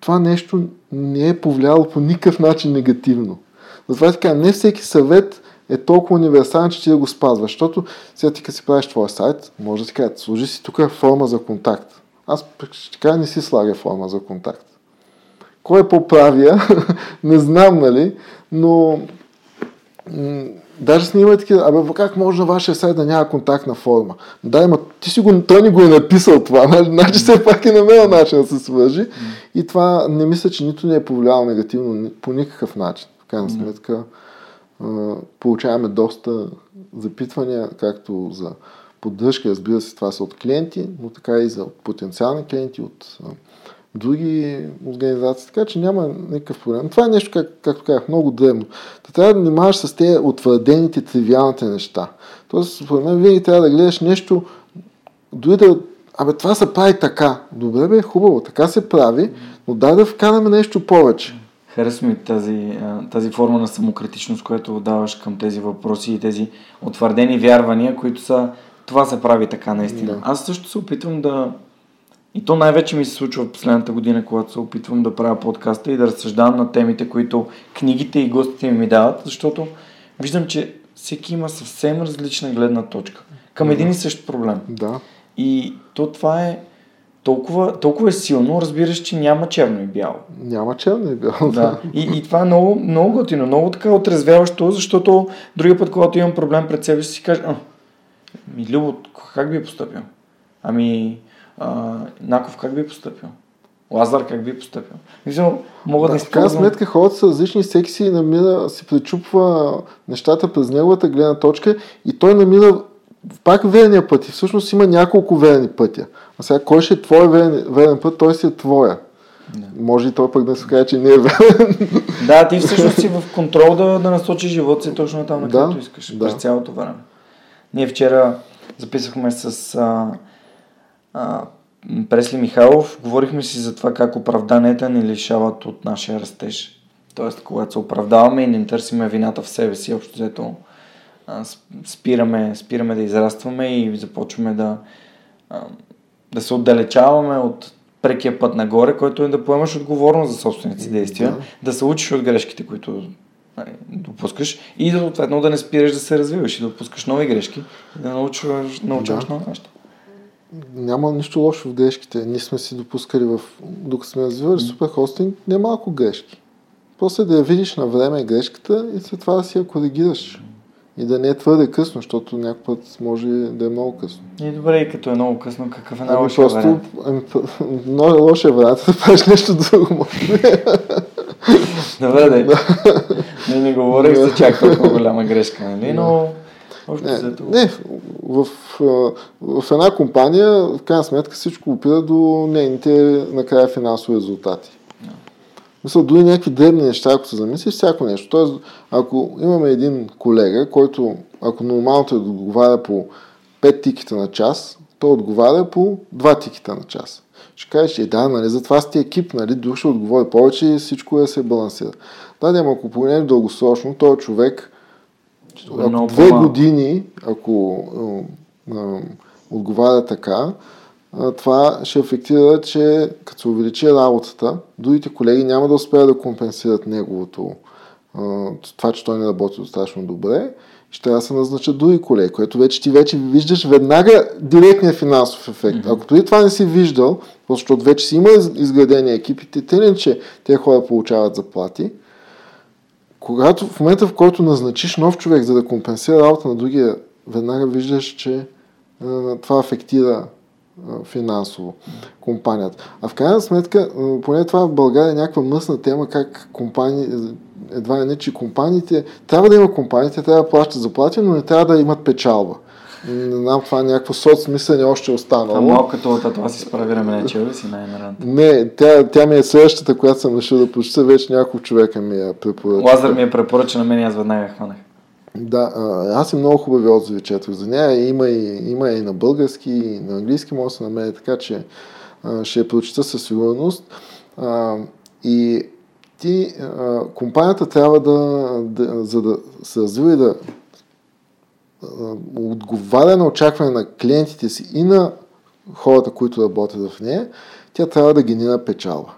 Това нещо не е повлияло по никакъв начин негативно. Затова така, не всеки съвет е толкова универсален, че ти да го спазваш. Защото сега ти като си правиш твоя сайт, може да ти кажа, служи си тук форма за контакт. Аз кажа, не си слагай форма за контакт. Кой по-правия? не знам, нали? Но Даже снима такива, абе как може на вашия сайт да няма контактна форма? Да, ма ти си го, той ни го е написал това, нали? Значи все пак е намерил начин да се свържи. Mm. И това не мисля, че нито не е повлияло негативно по никакъв начин. В крайна сметка mm. получаваме доста запитвания, както за поддръжка, разбира се, това са от клиенти, но така и за потенциални клиенти, от други организации, така че няма никакъв проблем. Това е нещо, как, както казах, много древно. Та трябва да внимаваш с тези утвърдените, тривиалните неща. Тоест, според мен, винаги трябва да гледаш нещо, дори да Абе, това се прави така. Добре бе, хубаво, така се прави, но дай да вкараме нещо повече. Харесва ми тази, тази форма на самокритичност, която даваш към тези въпроси и тези утвърдени вярвания, които са това се прави така наистина. Да. Аз също се опитвам да, и то най-вече ми се случва в последната година, когато се опитвам да правя подкаста и да разсъждавам на темите, които книгите и гостите ми, дават, защото виждам, че всеки има съвсем различна гледна точка към един и същ проблем. Да. И то това е толкова, толкова е силно, разбираш, че няма черно и бяло. Няма черно и бяло. Да. И, и това е много, много готино, много така отрезвяващо, защото другия път, когато имам проблем пред себе си, си кажа, ми Любо, как би поступил? Ами, а, Наков как би поступил? Лазар как би поступил? Мисля, мога да, да използвам... Крайна сметка хората са различни, всеки си намира, си пречупва нещата през неговата гледна точка и той намира пак верния път и всъщност има няколко верни пътя. А сега кой ще е твой верен, верен път, той си е твоя. Да. Може и той пък да се каже, че не е верен. Да, ти всъщност си в контрол да, да насочиш живота си точно там, на където да, искаш, да. през цялото време. Ние вчера записахме с а, Пресли Михайлов, говорихме си за това как оправданията ни лишават от нашия растеж. Тоест, когато се оправдаваме и не търсиме вината в себе си, общо взето спираме, спираме да израстваме и започваме да, да се отдалечаваме от прекия път нагоре, който е да поемаш отговорност за собствените си действия, да, да се учиш от грешките, които нали, допускаш и съответно да не спираш да се развиваш и да допускаш нови грешки и да научаваш, научаваш да. нови неща няма нищо лошо в грешките. Ние сме си допускали в... Докато сме развивали супер хостинг, не малко грешки. После да я видиш на време грешката и след това да си я коригираш. И да не е твърде късно, защото някой път може да е много късно. И добре, и като е много късно, какъв е най-лошия ами вариант? Ами, много е лошия вариант да правиш нещо друго. добре, да. Не, не говорих за чак толкова голяма грешка, нали? Но не, не в, в, в една компания, в крайна сметка, всичко опира до нейните накрая финансови резултати. Yeah. Мисля, дори някакви дребни неща, ако се замислиш, всяко нещо. Тоест, ако имаме един колега, който, ако нормално е да отговаря по 5 тикета на час, той отговаря по 2 тикета на час. Ще кажеш, е да, нали, затова сте екип, нали, друг ще отговори повече и всичко да се балансира. Да, няма, ако погледнеш дългосрочно, този човек ако две години, ако а, отговаря така, а, това ще ефектира, че като се увеличи работата, другите колеги няма да успеят да компенсират неговото а, това, че той не работи достатъчно добре, ще трябва да се назначат други колеги, което вече ти вече виждаш веднага директния финансов ефект. Mm-hmm. Ако преди това не си виждал, защото вече си има изградени екипите, тъй че тези хора получават заплати, когато в момента, в който назначиш нов човек, за да компенсира работа на другия, веднага виждаш, че това афектира финансово компанията. А в крайна сметка, поне това в България е някаква мъсна тема, как компании, едва не, че компаниите, трябва да има компаниите, трябва да плащат заплати, но не трябва да имат печалба. Не знам, това е някакво соцмислене още останало. Това малко като от това си справи рамене, че си най-нарад. Не, тя, тя ми е следващата, която съм решил да прочита, вече няколко човека ми я препоръча. Лазар ми е препоръча на мен и аз веднага хванах. Да, аз и много хубави отзиви четох за нея. Има и, има и на български, и на английски може да се намери, така че а, ще я прочита със сигурност. А, и ти, а, компанията трябва да, да, за да се развива и да отговаря на очакване на клиентите си и на хората, които работят в нея, тя трябва да генера печалба.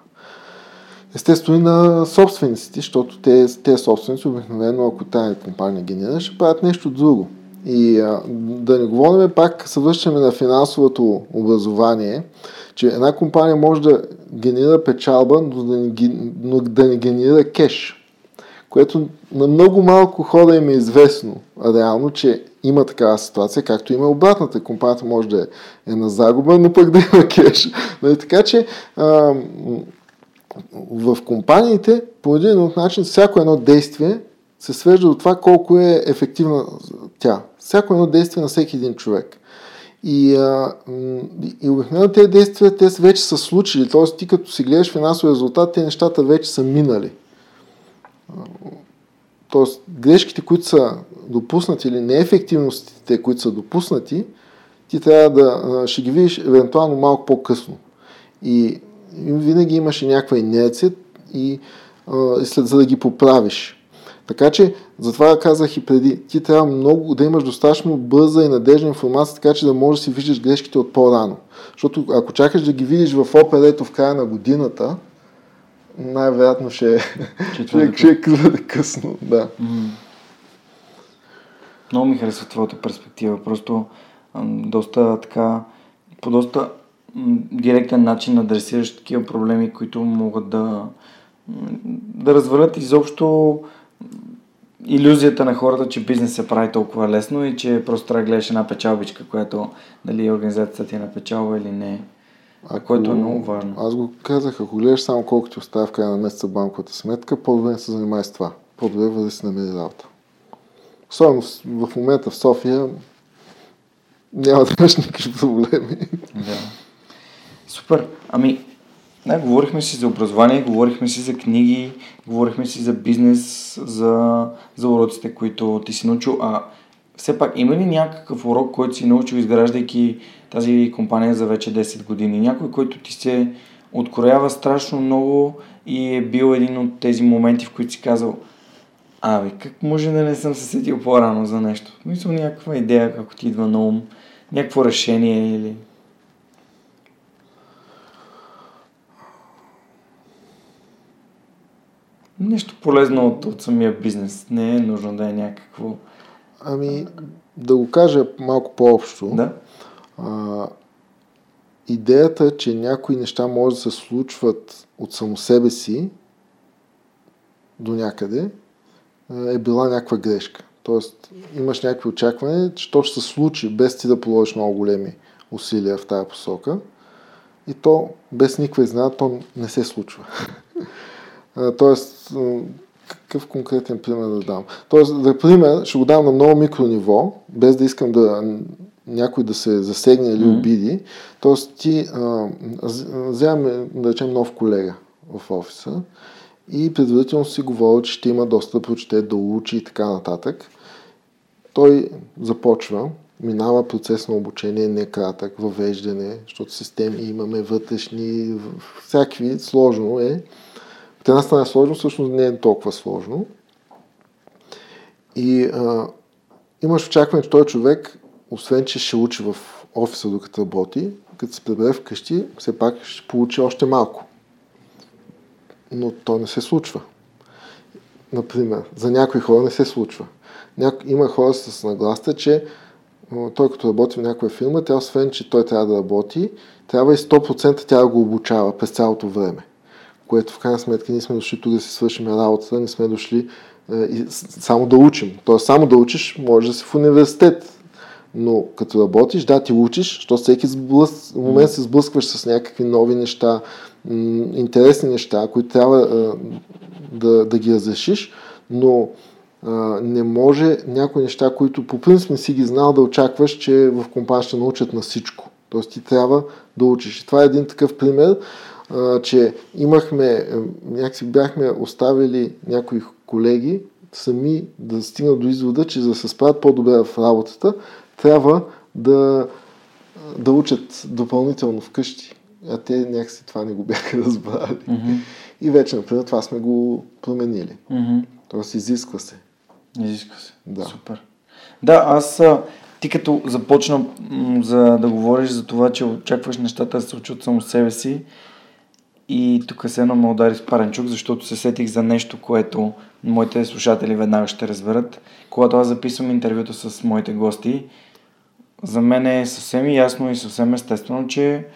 Естествено и на собствениците, защото те, те собственици обикновено, ако тази компания генера, ще правят нещо друго. И а, да не говорим пак, се на финансовото образование, че една компания може да генера печалба, но да не, но да не генера кеш. Което на много малко хора им е известно реално, че има такава ситуация, както има обратната. Компанията може да е, на загуба, но пък да има кеш. Нали, така че в компаниите по един от начин всяко едно действие се свежда до това колко е ефективна тя. Всяко едно действие на всеки един човек. И, а, и обикновено тези действия те вече са случили, т.е. ти като си гледаш финансови резултат, те нещата вече са минали. Тоест, грешките, които са допуснати или неефективностите, които са допуснати, ти трябва да ще ги видиш евентуално малко по-късно. И винаги имаше някаква инерция и, и след за да ги поправиш. Така че, затова казах и преди, ти трябва много да имаш достатъчно бърза и надежна информация, така че да можеш да си виждаш грешките от по-рано. Защото ако чакаш да ги видиш в оперето в края на годината, най-вероятно ще, ще, ще е късно. Да. Много ми харесва твоята перспектива. Просто доста така, по доста директен начин адресираш такива проблеми, които могат да, да развалят изобщо иллюзията на хората, че бизнес се прави толкова лесно и че просто трябва да гледаш една печалбичка, която дали организацията ти е на печалба или не. Ако, което е много важно. Аз го казах, ако гледаш само колко ти оставя в края на месеца банковата сметка, по-добре не се занимай с това. По-добре да си намери работа. Особено в момента в София няма да имаш никакви проблеми. Да. Супер. Ами, не, говорихме си за образование, говорихме си за книги, говорихме си за бизнес, за, за уроците, които ти си научил. А все пак, има ли някакъв урок, който си научил, изграждайки тази компания за вече 10 години? Някой, който ти се откроява страшно много и е бил един от тези моменти, в които си казал Абе, как може да не съм се сетил по-рано за нещо? Мисля някаква идея, ако ти идва на ум, някакво решение или... Нещо полезно от, от самия бизнес. Не е нужно да е някакво... Ами, да го кажа малко по-общо. Да. А, идеята, че някои неща може да се случват от само себе си до някъде, е била някаква грешка. Тоест, имаш някакви очаквания, че то ще се случи, без ти да положиш много големи усилия в тази посока. И то, без никаква изненада, то не се случва. Тоест, какъв конкретен пример да дам? Тоест, за пример, ще го дам на много микро ниво, без да искам да някой да се засегне или обиди. Тоест, ти вземаме, да речем, нов колега в офиса и предварително си говорил, че ще има доста да прочете, да учи и така нататък. Той започва, минава процес на обучение, не кратък, въвеждане, защото системи имаме вътрешни, всякакви, сложно е. От една страна е сложно, всъщност не е толкова сложно. И а, имаш очакване, че той човек, освен че ще учи в офиса докато работи, като се прибере вкъщи, все пак ще получи още малко но то не се случва. Например, за някои хора не се случва. Няко... Има хора с нагласта, че той като работи в някоя фирма, тя освен, че той трябва да работи, трябва и 100% тя да го обучава през цялото време. Което в крайна сметка ние сме дошли тук да си свършим работата, не сме дошли и само да учим. Тоест само да учиш, може да си в университет. Но като работиш, да, ти учиш, защото всеки сблъс... момент се сблъскваш с някакви нови неща, интересни неща, които трябва да, да ги разрешиш, но не може някои неща, които по принцип не си ги знал да очакваш, че в компания ще научат на всичко. Тоест ти трябва да учиш. И това е един такъв пример, че имахме, някакси бяхме оставили някои колеги сами да стигнат до извода, че за да се справят по-добре в работата, трябва да, да учат допълнително вкъщи. А те някакси това не го бяха разбрали. Mm-hmm. И вече, например, това сме го променили. Mm-hmm. Тоест, изисква се. Изисква се. Да. Супер. Да, аз ти като започна за да говориш за това, че очакваш нещата да се случат само себе си и тук се едно ме удари с паренчук, защото се сетих за нещо, което моите слушатели веднага ще разберат. Когато аз записвам интервюто с моите гости, за мен е съвсем ясно и съвсем естествено, че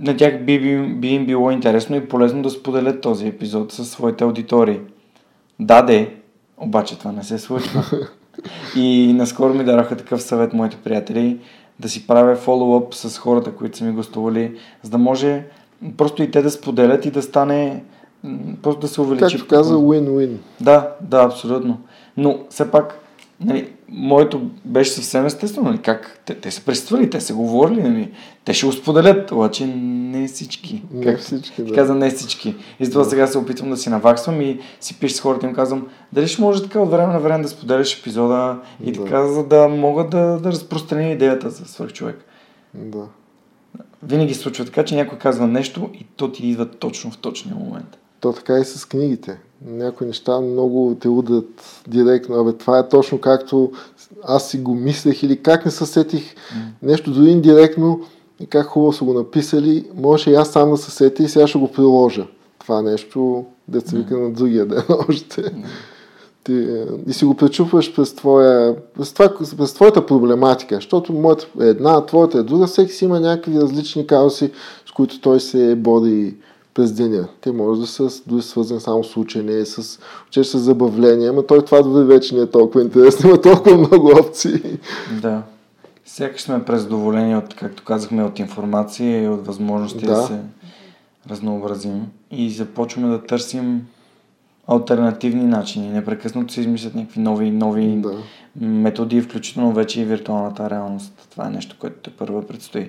на тях би, би, би им било интересно и полезно да споделят този епизод със своите аудитории. Да, де, обаче това не се случва. И наскоро ми дараха такъв съвет моите приятели да си правя фоллоуъп с хората, които са ми гостували, за да може просто и те да споделят и да стане просто да се увеличи. Както каза, win-win. Да, да, абсолютно. Но все пак нали, моето беше съвсем естествено. Нали, как? Те, те са присъствали, те са говорили, нали, те ще го споделят, обаче не всички. Не как, всички, да. Каза не всички. И затова да. сега се опитвам да си наваксвам и си пиша с хората и им казвам, дали ще може така от време на време да споделяш епизода и да. така, за да мога да, да разпространя идеята за свърх човек. Да. Винаги се случва така, че някой казва нещо и то ти идва точно в точния момент. То така и с книгите. Някои неща много те удат директно. Абе, това е точно както аз си го мислех или как не се сетих mm. нещо дори индиректно и как хубаво са го написали. Може и аз сам да се сетя и сега ще го приложа. Това нещо, деца вика mm. на другия ден още. Mm. Ти, и си го пречупваш през, твоя, през, това, през твоята проблематика, защото моята е една, твоята е друга, всеки си има някакви различни казуси, с които той се бори през деня. Те може да са дори свързани само с учене, с учеш с забавление, но той това дори вече не е толкова интересно, има толкова много опции. Да. Сякаш сме презадоволени от, както казахме, от информация и от възможности да, да се разнообразим и започваме да търсим альтернативни начини. Непрекъснато се измислят някакви нови, нови да. методи, включително вече и виртуалната реалност. Това е нещо, което те първо предстои.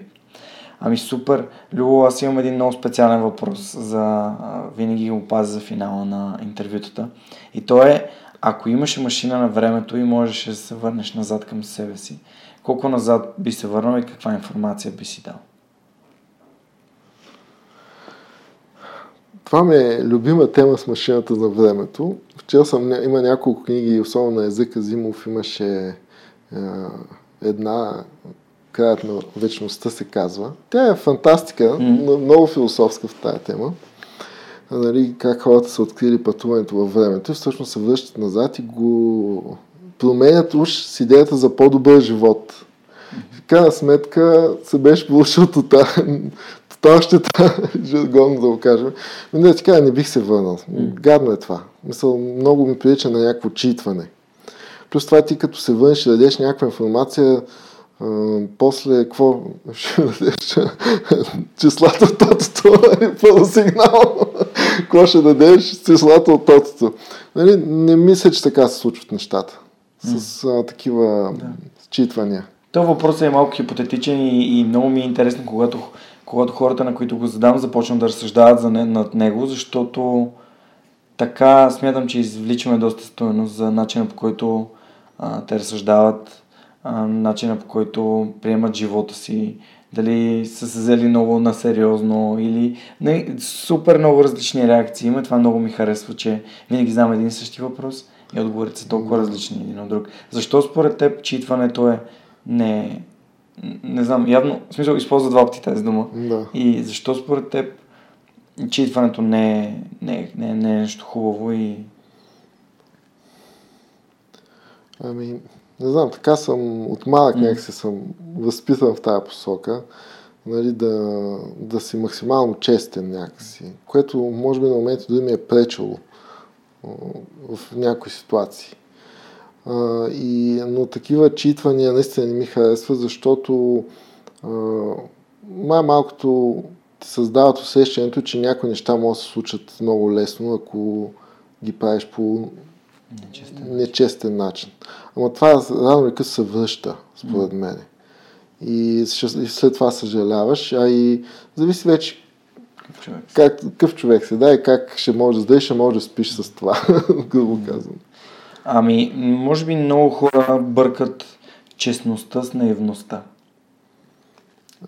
Ами супер. Любо, аз имам един много специален въпрос за... Винаги го пазя за финала на интервютата. И то е, ако имаше машина на времето и можеш да се върнеш назад към себе си, колко назад би се върнал и каква информация би си дал? Това ми е любима тема с машината на времето. Вчера съм, има няколко книги, особено на езика Зимов имаше е, една Краят на вечността се казва. Тя е фантастика, mm. много философска в тая тема. Нали, как хората са открили пътуването във времето и всъщност се връщат назад и го променят уж с идеята за по-добър живот. В крайна сметка се беше получил тотален, тотал щета, жаргон да го кажем. Но не, така не бих се върнал. Гадно е това. Мисъл, много ми прилича на някакво читване. Плюс това ти като се върнеш и дадеш някаква информация, после, какво ще дадеш? Числата от тотото, нали, пълно сигнал. какво ще дадеш? Числата от тотото. Нали, не мисля, че така се случват нещата. С а, такива да. считвания. То въпрос е малко хипотетичен и, и много ми е интересно, когато, когато хората, на които го задам, започнат да разсъждават за не, над него, защото така смятам, че извличаме доста стоеност за начина по който а, те разсъждават начина по който приемат живота си, дали са се взели много на сериозно или не, супер много различни реакции има. Това много ми харесва, че винаги знам един и същи въпрос и отговорите са толкова различни един от друг. Защо според теб читването е не, не знам, явно, в смисъл използва два пъти тази дума. Да. И защо според теб читването не е, не, не, не е нещо хубаво и... Ами, не знам, така съм, от малък mm. някакси съм възпитан в тази посока, нали, да, да си максимално честен някакси, което може би на моменти дори ми е пречело. в някои ситуации. А, и, но такива читвания наистина не ми харесва, защото а, малкото ти създават усещането, че някои неща могат да се случат много лесно, ако ги правиш по нечестен, нечестен начин. Ама това рано или късно се връща, според мен. И, и след това съжаляваш, а и зависи вече Какъв човек си. как, какъв човек си, да, и как ще може да ще може да спиш с това, грубо казвам. Ами, може би много хора бъркат честността с наивността.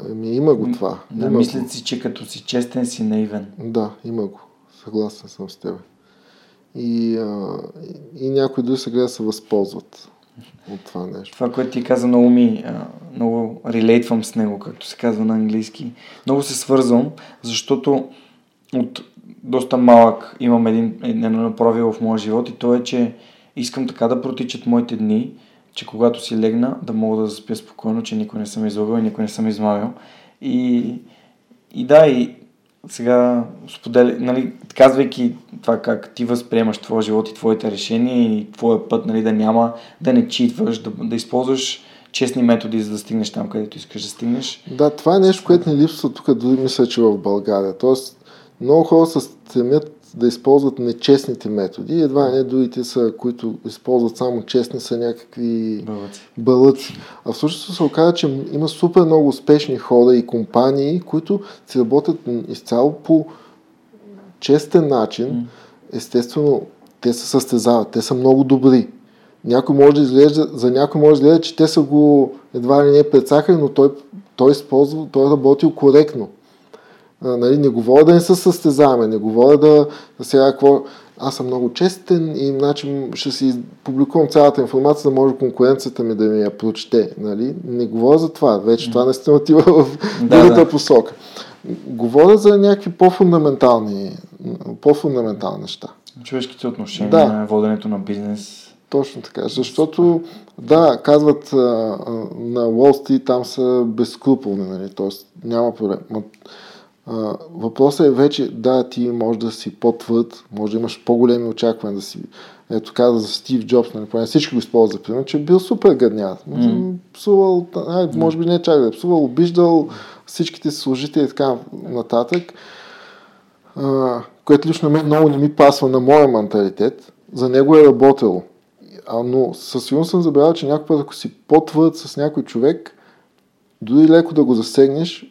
Ами има го това. Да, има мислят го. си, че като си честен си наивен. Да, има го. Съгласен съм с теб. И, а, и, някои дори сега се възползват от това нещо. Това, което ти каза, много ми, много релейтвам с него, както се казва на английски. Много се свързвам, защото от доста малък имам един, едно правило в моя живот и то е, че искам така да протичат моите дни, че когато си легна, да мога да заспя спокойно, че никой не съм излагал и никой не съм измамил. И, и да, и сега споделя, нали, казвайки това как ти възприемаш твоя живот и твоите решения и твоя път, нали, да няма, да не читваш, да, да използваш честни методи, за да стигнеш там, където искаш да стигнеш. Да, това е нещо, което ни липсва тук, дори мисля, че в България. Тоест, много хора се стремят да използват нечестните методи. Едва не другите са, които използват само честни, са някакви Бълъци. бълъци. А всъщност се оказа, че има супер много успешни хора и компании, които си работят изцяло по честен начин. Естествено, те се състезават, те са много добри. Някой може да изглежда, за някой може да изглежда, че те са го едва ли не прецакали, но той, той използва, той е работил коректно. А, нали, не говоря да не се състезаваме, не говоря да, да сега какво... Аз съм много честен и значи, ще си публикувам цялата информация, за да може конкуренцията ми да ми я прочете. Нали? Не говоря за това. Вече това не отива в другата да. посока. Говоря за някакви по-фундаментални, по-фундаментални неща. Човешките отношения, Да. воденето на бизнес. Точно така. Защото, да, казват а, а, на Wall Street там са безскруполни, нали? т.е. няма проблем. А, въпросът е вече, да, ти може да си по-твърд, може да имаш по-големи очаквания да си... Ето каза за Стив Джобс, нали, поне всички го използват за пример, че е бил супер гаднят. Mm. Псувал, ай, може би не чак да е псувал, обиждал всичките си служители и така нататък. А, което лично мен много не ми пасва на моя менталитет. За него е работело. А, но със сигурност съм забелязал, че някой път, ако си по-твърд с някой човек, дори леко да го засегнеш,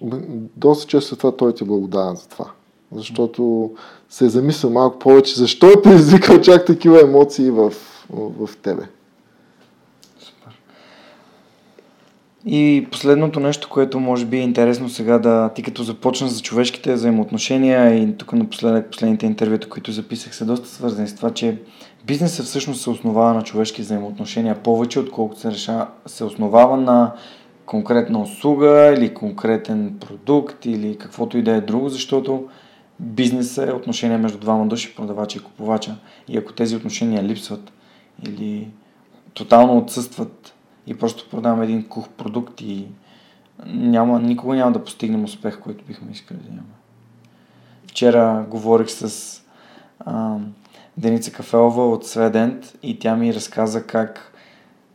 доста често това той ти е благодарен за това. Защото се е замисля малко повече, защо е предизвикал чак такива емоции в, в, тебе. И последното нещо, което може би е интересно сега да, ти като започна за човешките взаимоотношения и тук напоследък последните интервюта, които записах, са доста свързани с това, че бизнесът всъщност се основава на човешки взаимоотношения повече, отколкото се, решава, се основава на конкретна услуга или конкретен продукт или каквото и да е друго, защото бизнесът е отношение между двама души, продавача и купувача. И ако тези отношения липсват или тотално отсъстват и просто продаваме един кух продукт и няма, никога няма да постигнем успех, който бихме искали да имаме. Вчера говорих с а, Деница Кафелова от Сведент и тя ми разказа как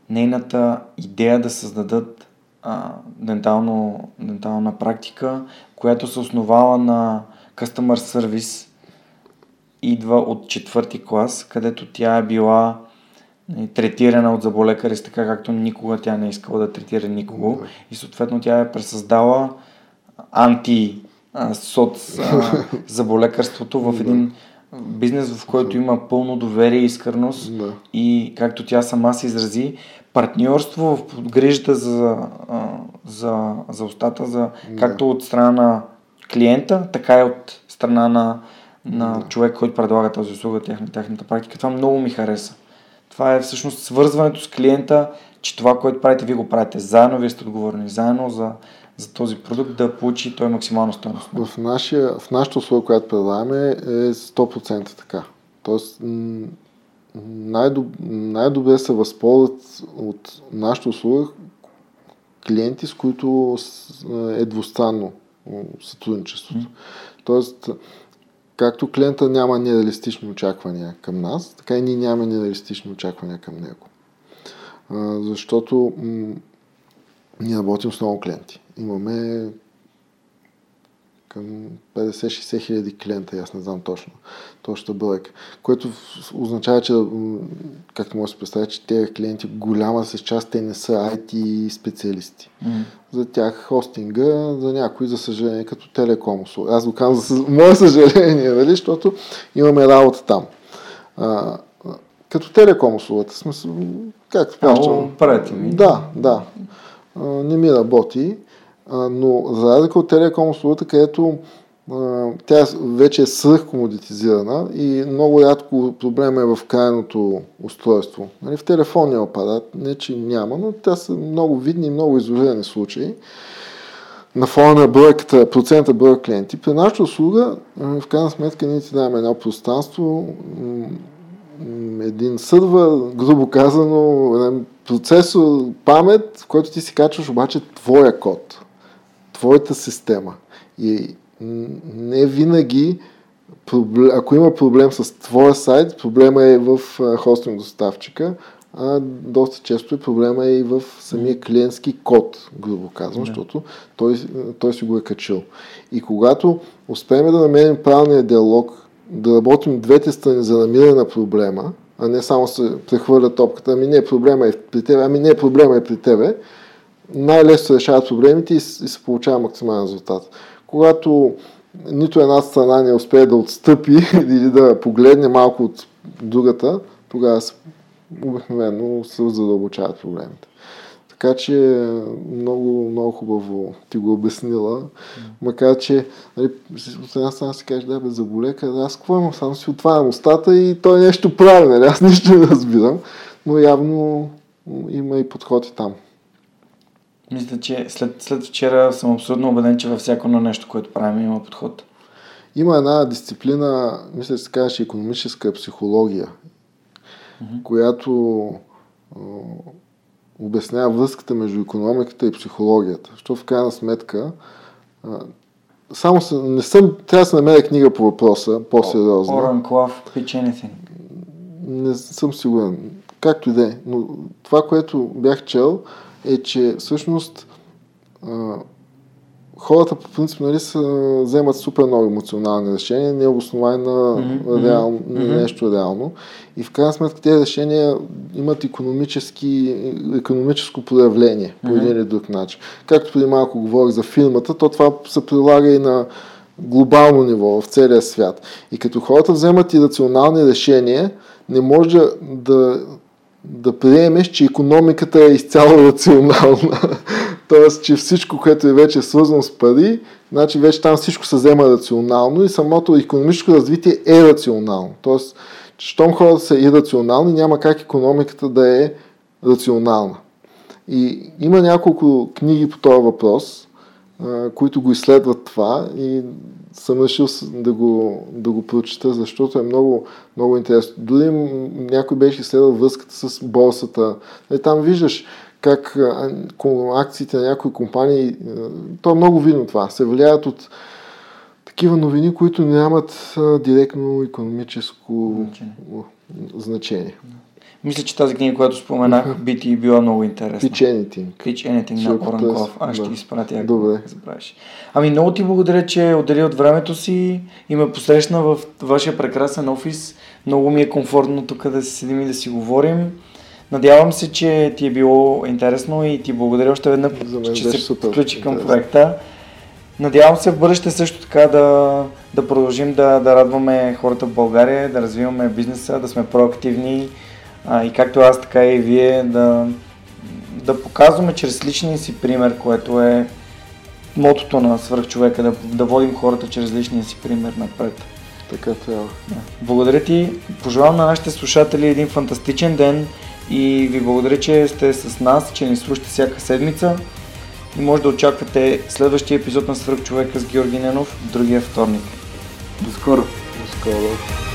нейната идея да създадат а, дентално, дентална практика, която се основава на customer service, идва от четвърти клас, където тя е била нали, третирана от заболекари така, както никога тя не е искала да третира никого. И съответно тя е пресъздала анти соц заболекарството в един бизнес, в който има пълно доверие и искреност Да. и както тя сама се изрази, партньорство в грижата за, за, за устата, за, Да. както от страна на клиента, така и от страна на, на Да. човек, който предлага тази услуга, тяхна, тяхната практика. Това много ми хареса. Това е всъщност свързването с клиента, че това, което правите, вие го правите заедно, вие сте отговорни заедно за, за този продукт да получи той максимално стойност. В, нашия, в нашата услуга, която предлагаме, е 100% така. Тоест, най-доб, най-добре се възползват от нашата услуга клиенти, с които е двустранно сътрудничеството. Тоест, както клиента няма нереалистични очаквания към нас, така и ние нямаме нереалистични очаквания към него. А, защото м- ние работим с много клиенти. Имаме към 50-60 хиляди клиента, аз не знам точно, точно бройка, което означава, че, както може да се представя, че тези клиенти, голяма се част, те не са IT специалисти. Mm. За тях хостинга, за някои, за съжаление, като телеком. Аз го казвам за мое съжаление, нали, защото имаме работа там. А, като телеком услугата, смисъл, както плащам. Да, да. А, не ми работи но за разлика от телеком услугата, където а, тя вече е свръхкомодитизирана и много рядко проблема е в крайното устройство. Нали, в телефонния апарат, не че няма, но те са много видни и много изолирани случаи на фона на бройката, процента брой клиенти. При нашата услуга, в крайна сметка, ние ти даваме едно пространство, един сървър, грубо казано, процесор, памет, в който ти си качваш обаче твоя код твоята система. И не винаги, ако има проблем с твоя сайт, проблема е в хостинг доставчика, а доста често е проблема е и в самия клиентски код, грубо казвам, защото той, той си го е качил. И когато успеем да намерим правилния диалог, да работим двете страни за намиране на проблема, а не само се прехвърля топката, ами не, проблема е при тебе, ами не, проблема е при тебе, най-лесно се решават проблемите и, се получава максимален резултат. Когато нито една страна не успее да отстъпи или да погледне малко от другата, тогава обикновено се задълбочават проблемите. Така че много, много хубаво ти го обяснила. Макар, че нали, от една страна си кажеш, да, бе, заболека, аз какво имам? Само си отварям устата и той нещо прави, нали? Аз нищо не разбирам. Но явно има и подходи там. Мисля, че след, след вчера съм абсолютно убеден, че във всяко едно нещо, което правим, има подход. Има една дисциплина, мисля, че се казваше економическа психология, mm-hmm. която обяснява връзката между економиката и психологията. Защото в крайна сметка само се, не съм, трябва да се намеря книга по въпроса, по-сериозно. Оран Клав, Pitch. Не съм сигурен. Както и да е. Но това, което бях чел, е, че всъщност а, хората по принцип нали, са, вземат супер много емоционални решения, не е основани на, mm-hmm. реал, mm-hmm. нещо реално. И в крайна сметка тези решения имат економически, економическо проявление по mm-hmm. един или друг начин. Както преди малко говорих за фирмата, то това се прилага и на глобално ниво, в целия свят. И като хората вземат и рационални решения, не може да да приемеш, че економиката е изцяло рационална. Тоест, че всичко, което е вече свързано с пари, значи вече там всичко се взема рационално и самото економическо развитие е рационално. Тоест, щом хората са ирационални, няма как економиката да е рационална. И има няколко книги по този въпрос, които го изследват това и съм решил да го, да го прочета, защото е много, много интересно. Дори някой беше изследвал връзката с борсата. Е, там виждаш как акциите на някои компании, то е много видно това, се влияят от такива новини, които нямат директно економическо значение. значение. Мисля, че тази книга, която споменах, би ти била много интересна. Pitch Anything. Pitch Anything на Оранков. Аз ще да. ги изпратя, ако Добре. забравиш. Ами много ти благодаря, че отдели от времето си и ме посрещна в вашия прекрасен офис. Много ми е комфортно тук да се седим и да си говорим. Надявам се, че ти е било интересно и ти благодаря още веднъж, че се включи към проекта. Надявам се в бъдеще също така да, да продължим да, да радваме хората в България, да развиваме бизнеса, да сме проактивни а, и както аз, така и вие да, да показваме чрез личния си пример, което е мотото на свърхчовека, да, да водим хората чрез личния си пример напред. Така трябва. Да. Благодаря ти. Пожелавам на нашите слушатели един фантастичен ден и ви благодаря, че сте с нас, че ни слушате всяка седмица и може да очаквате следващия епизод на Свърхчовека с Георги Ненов другия вторник. До скоро! До скоро!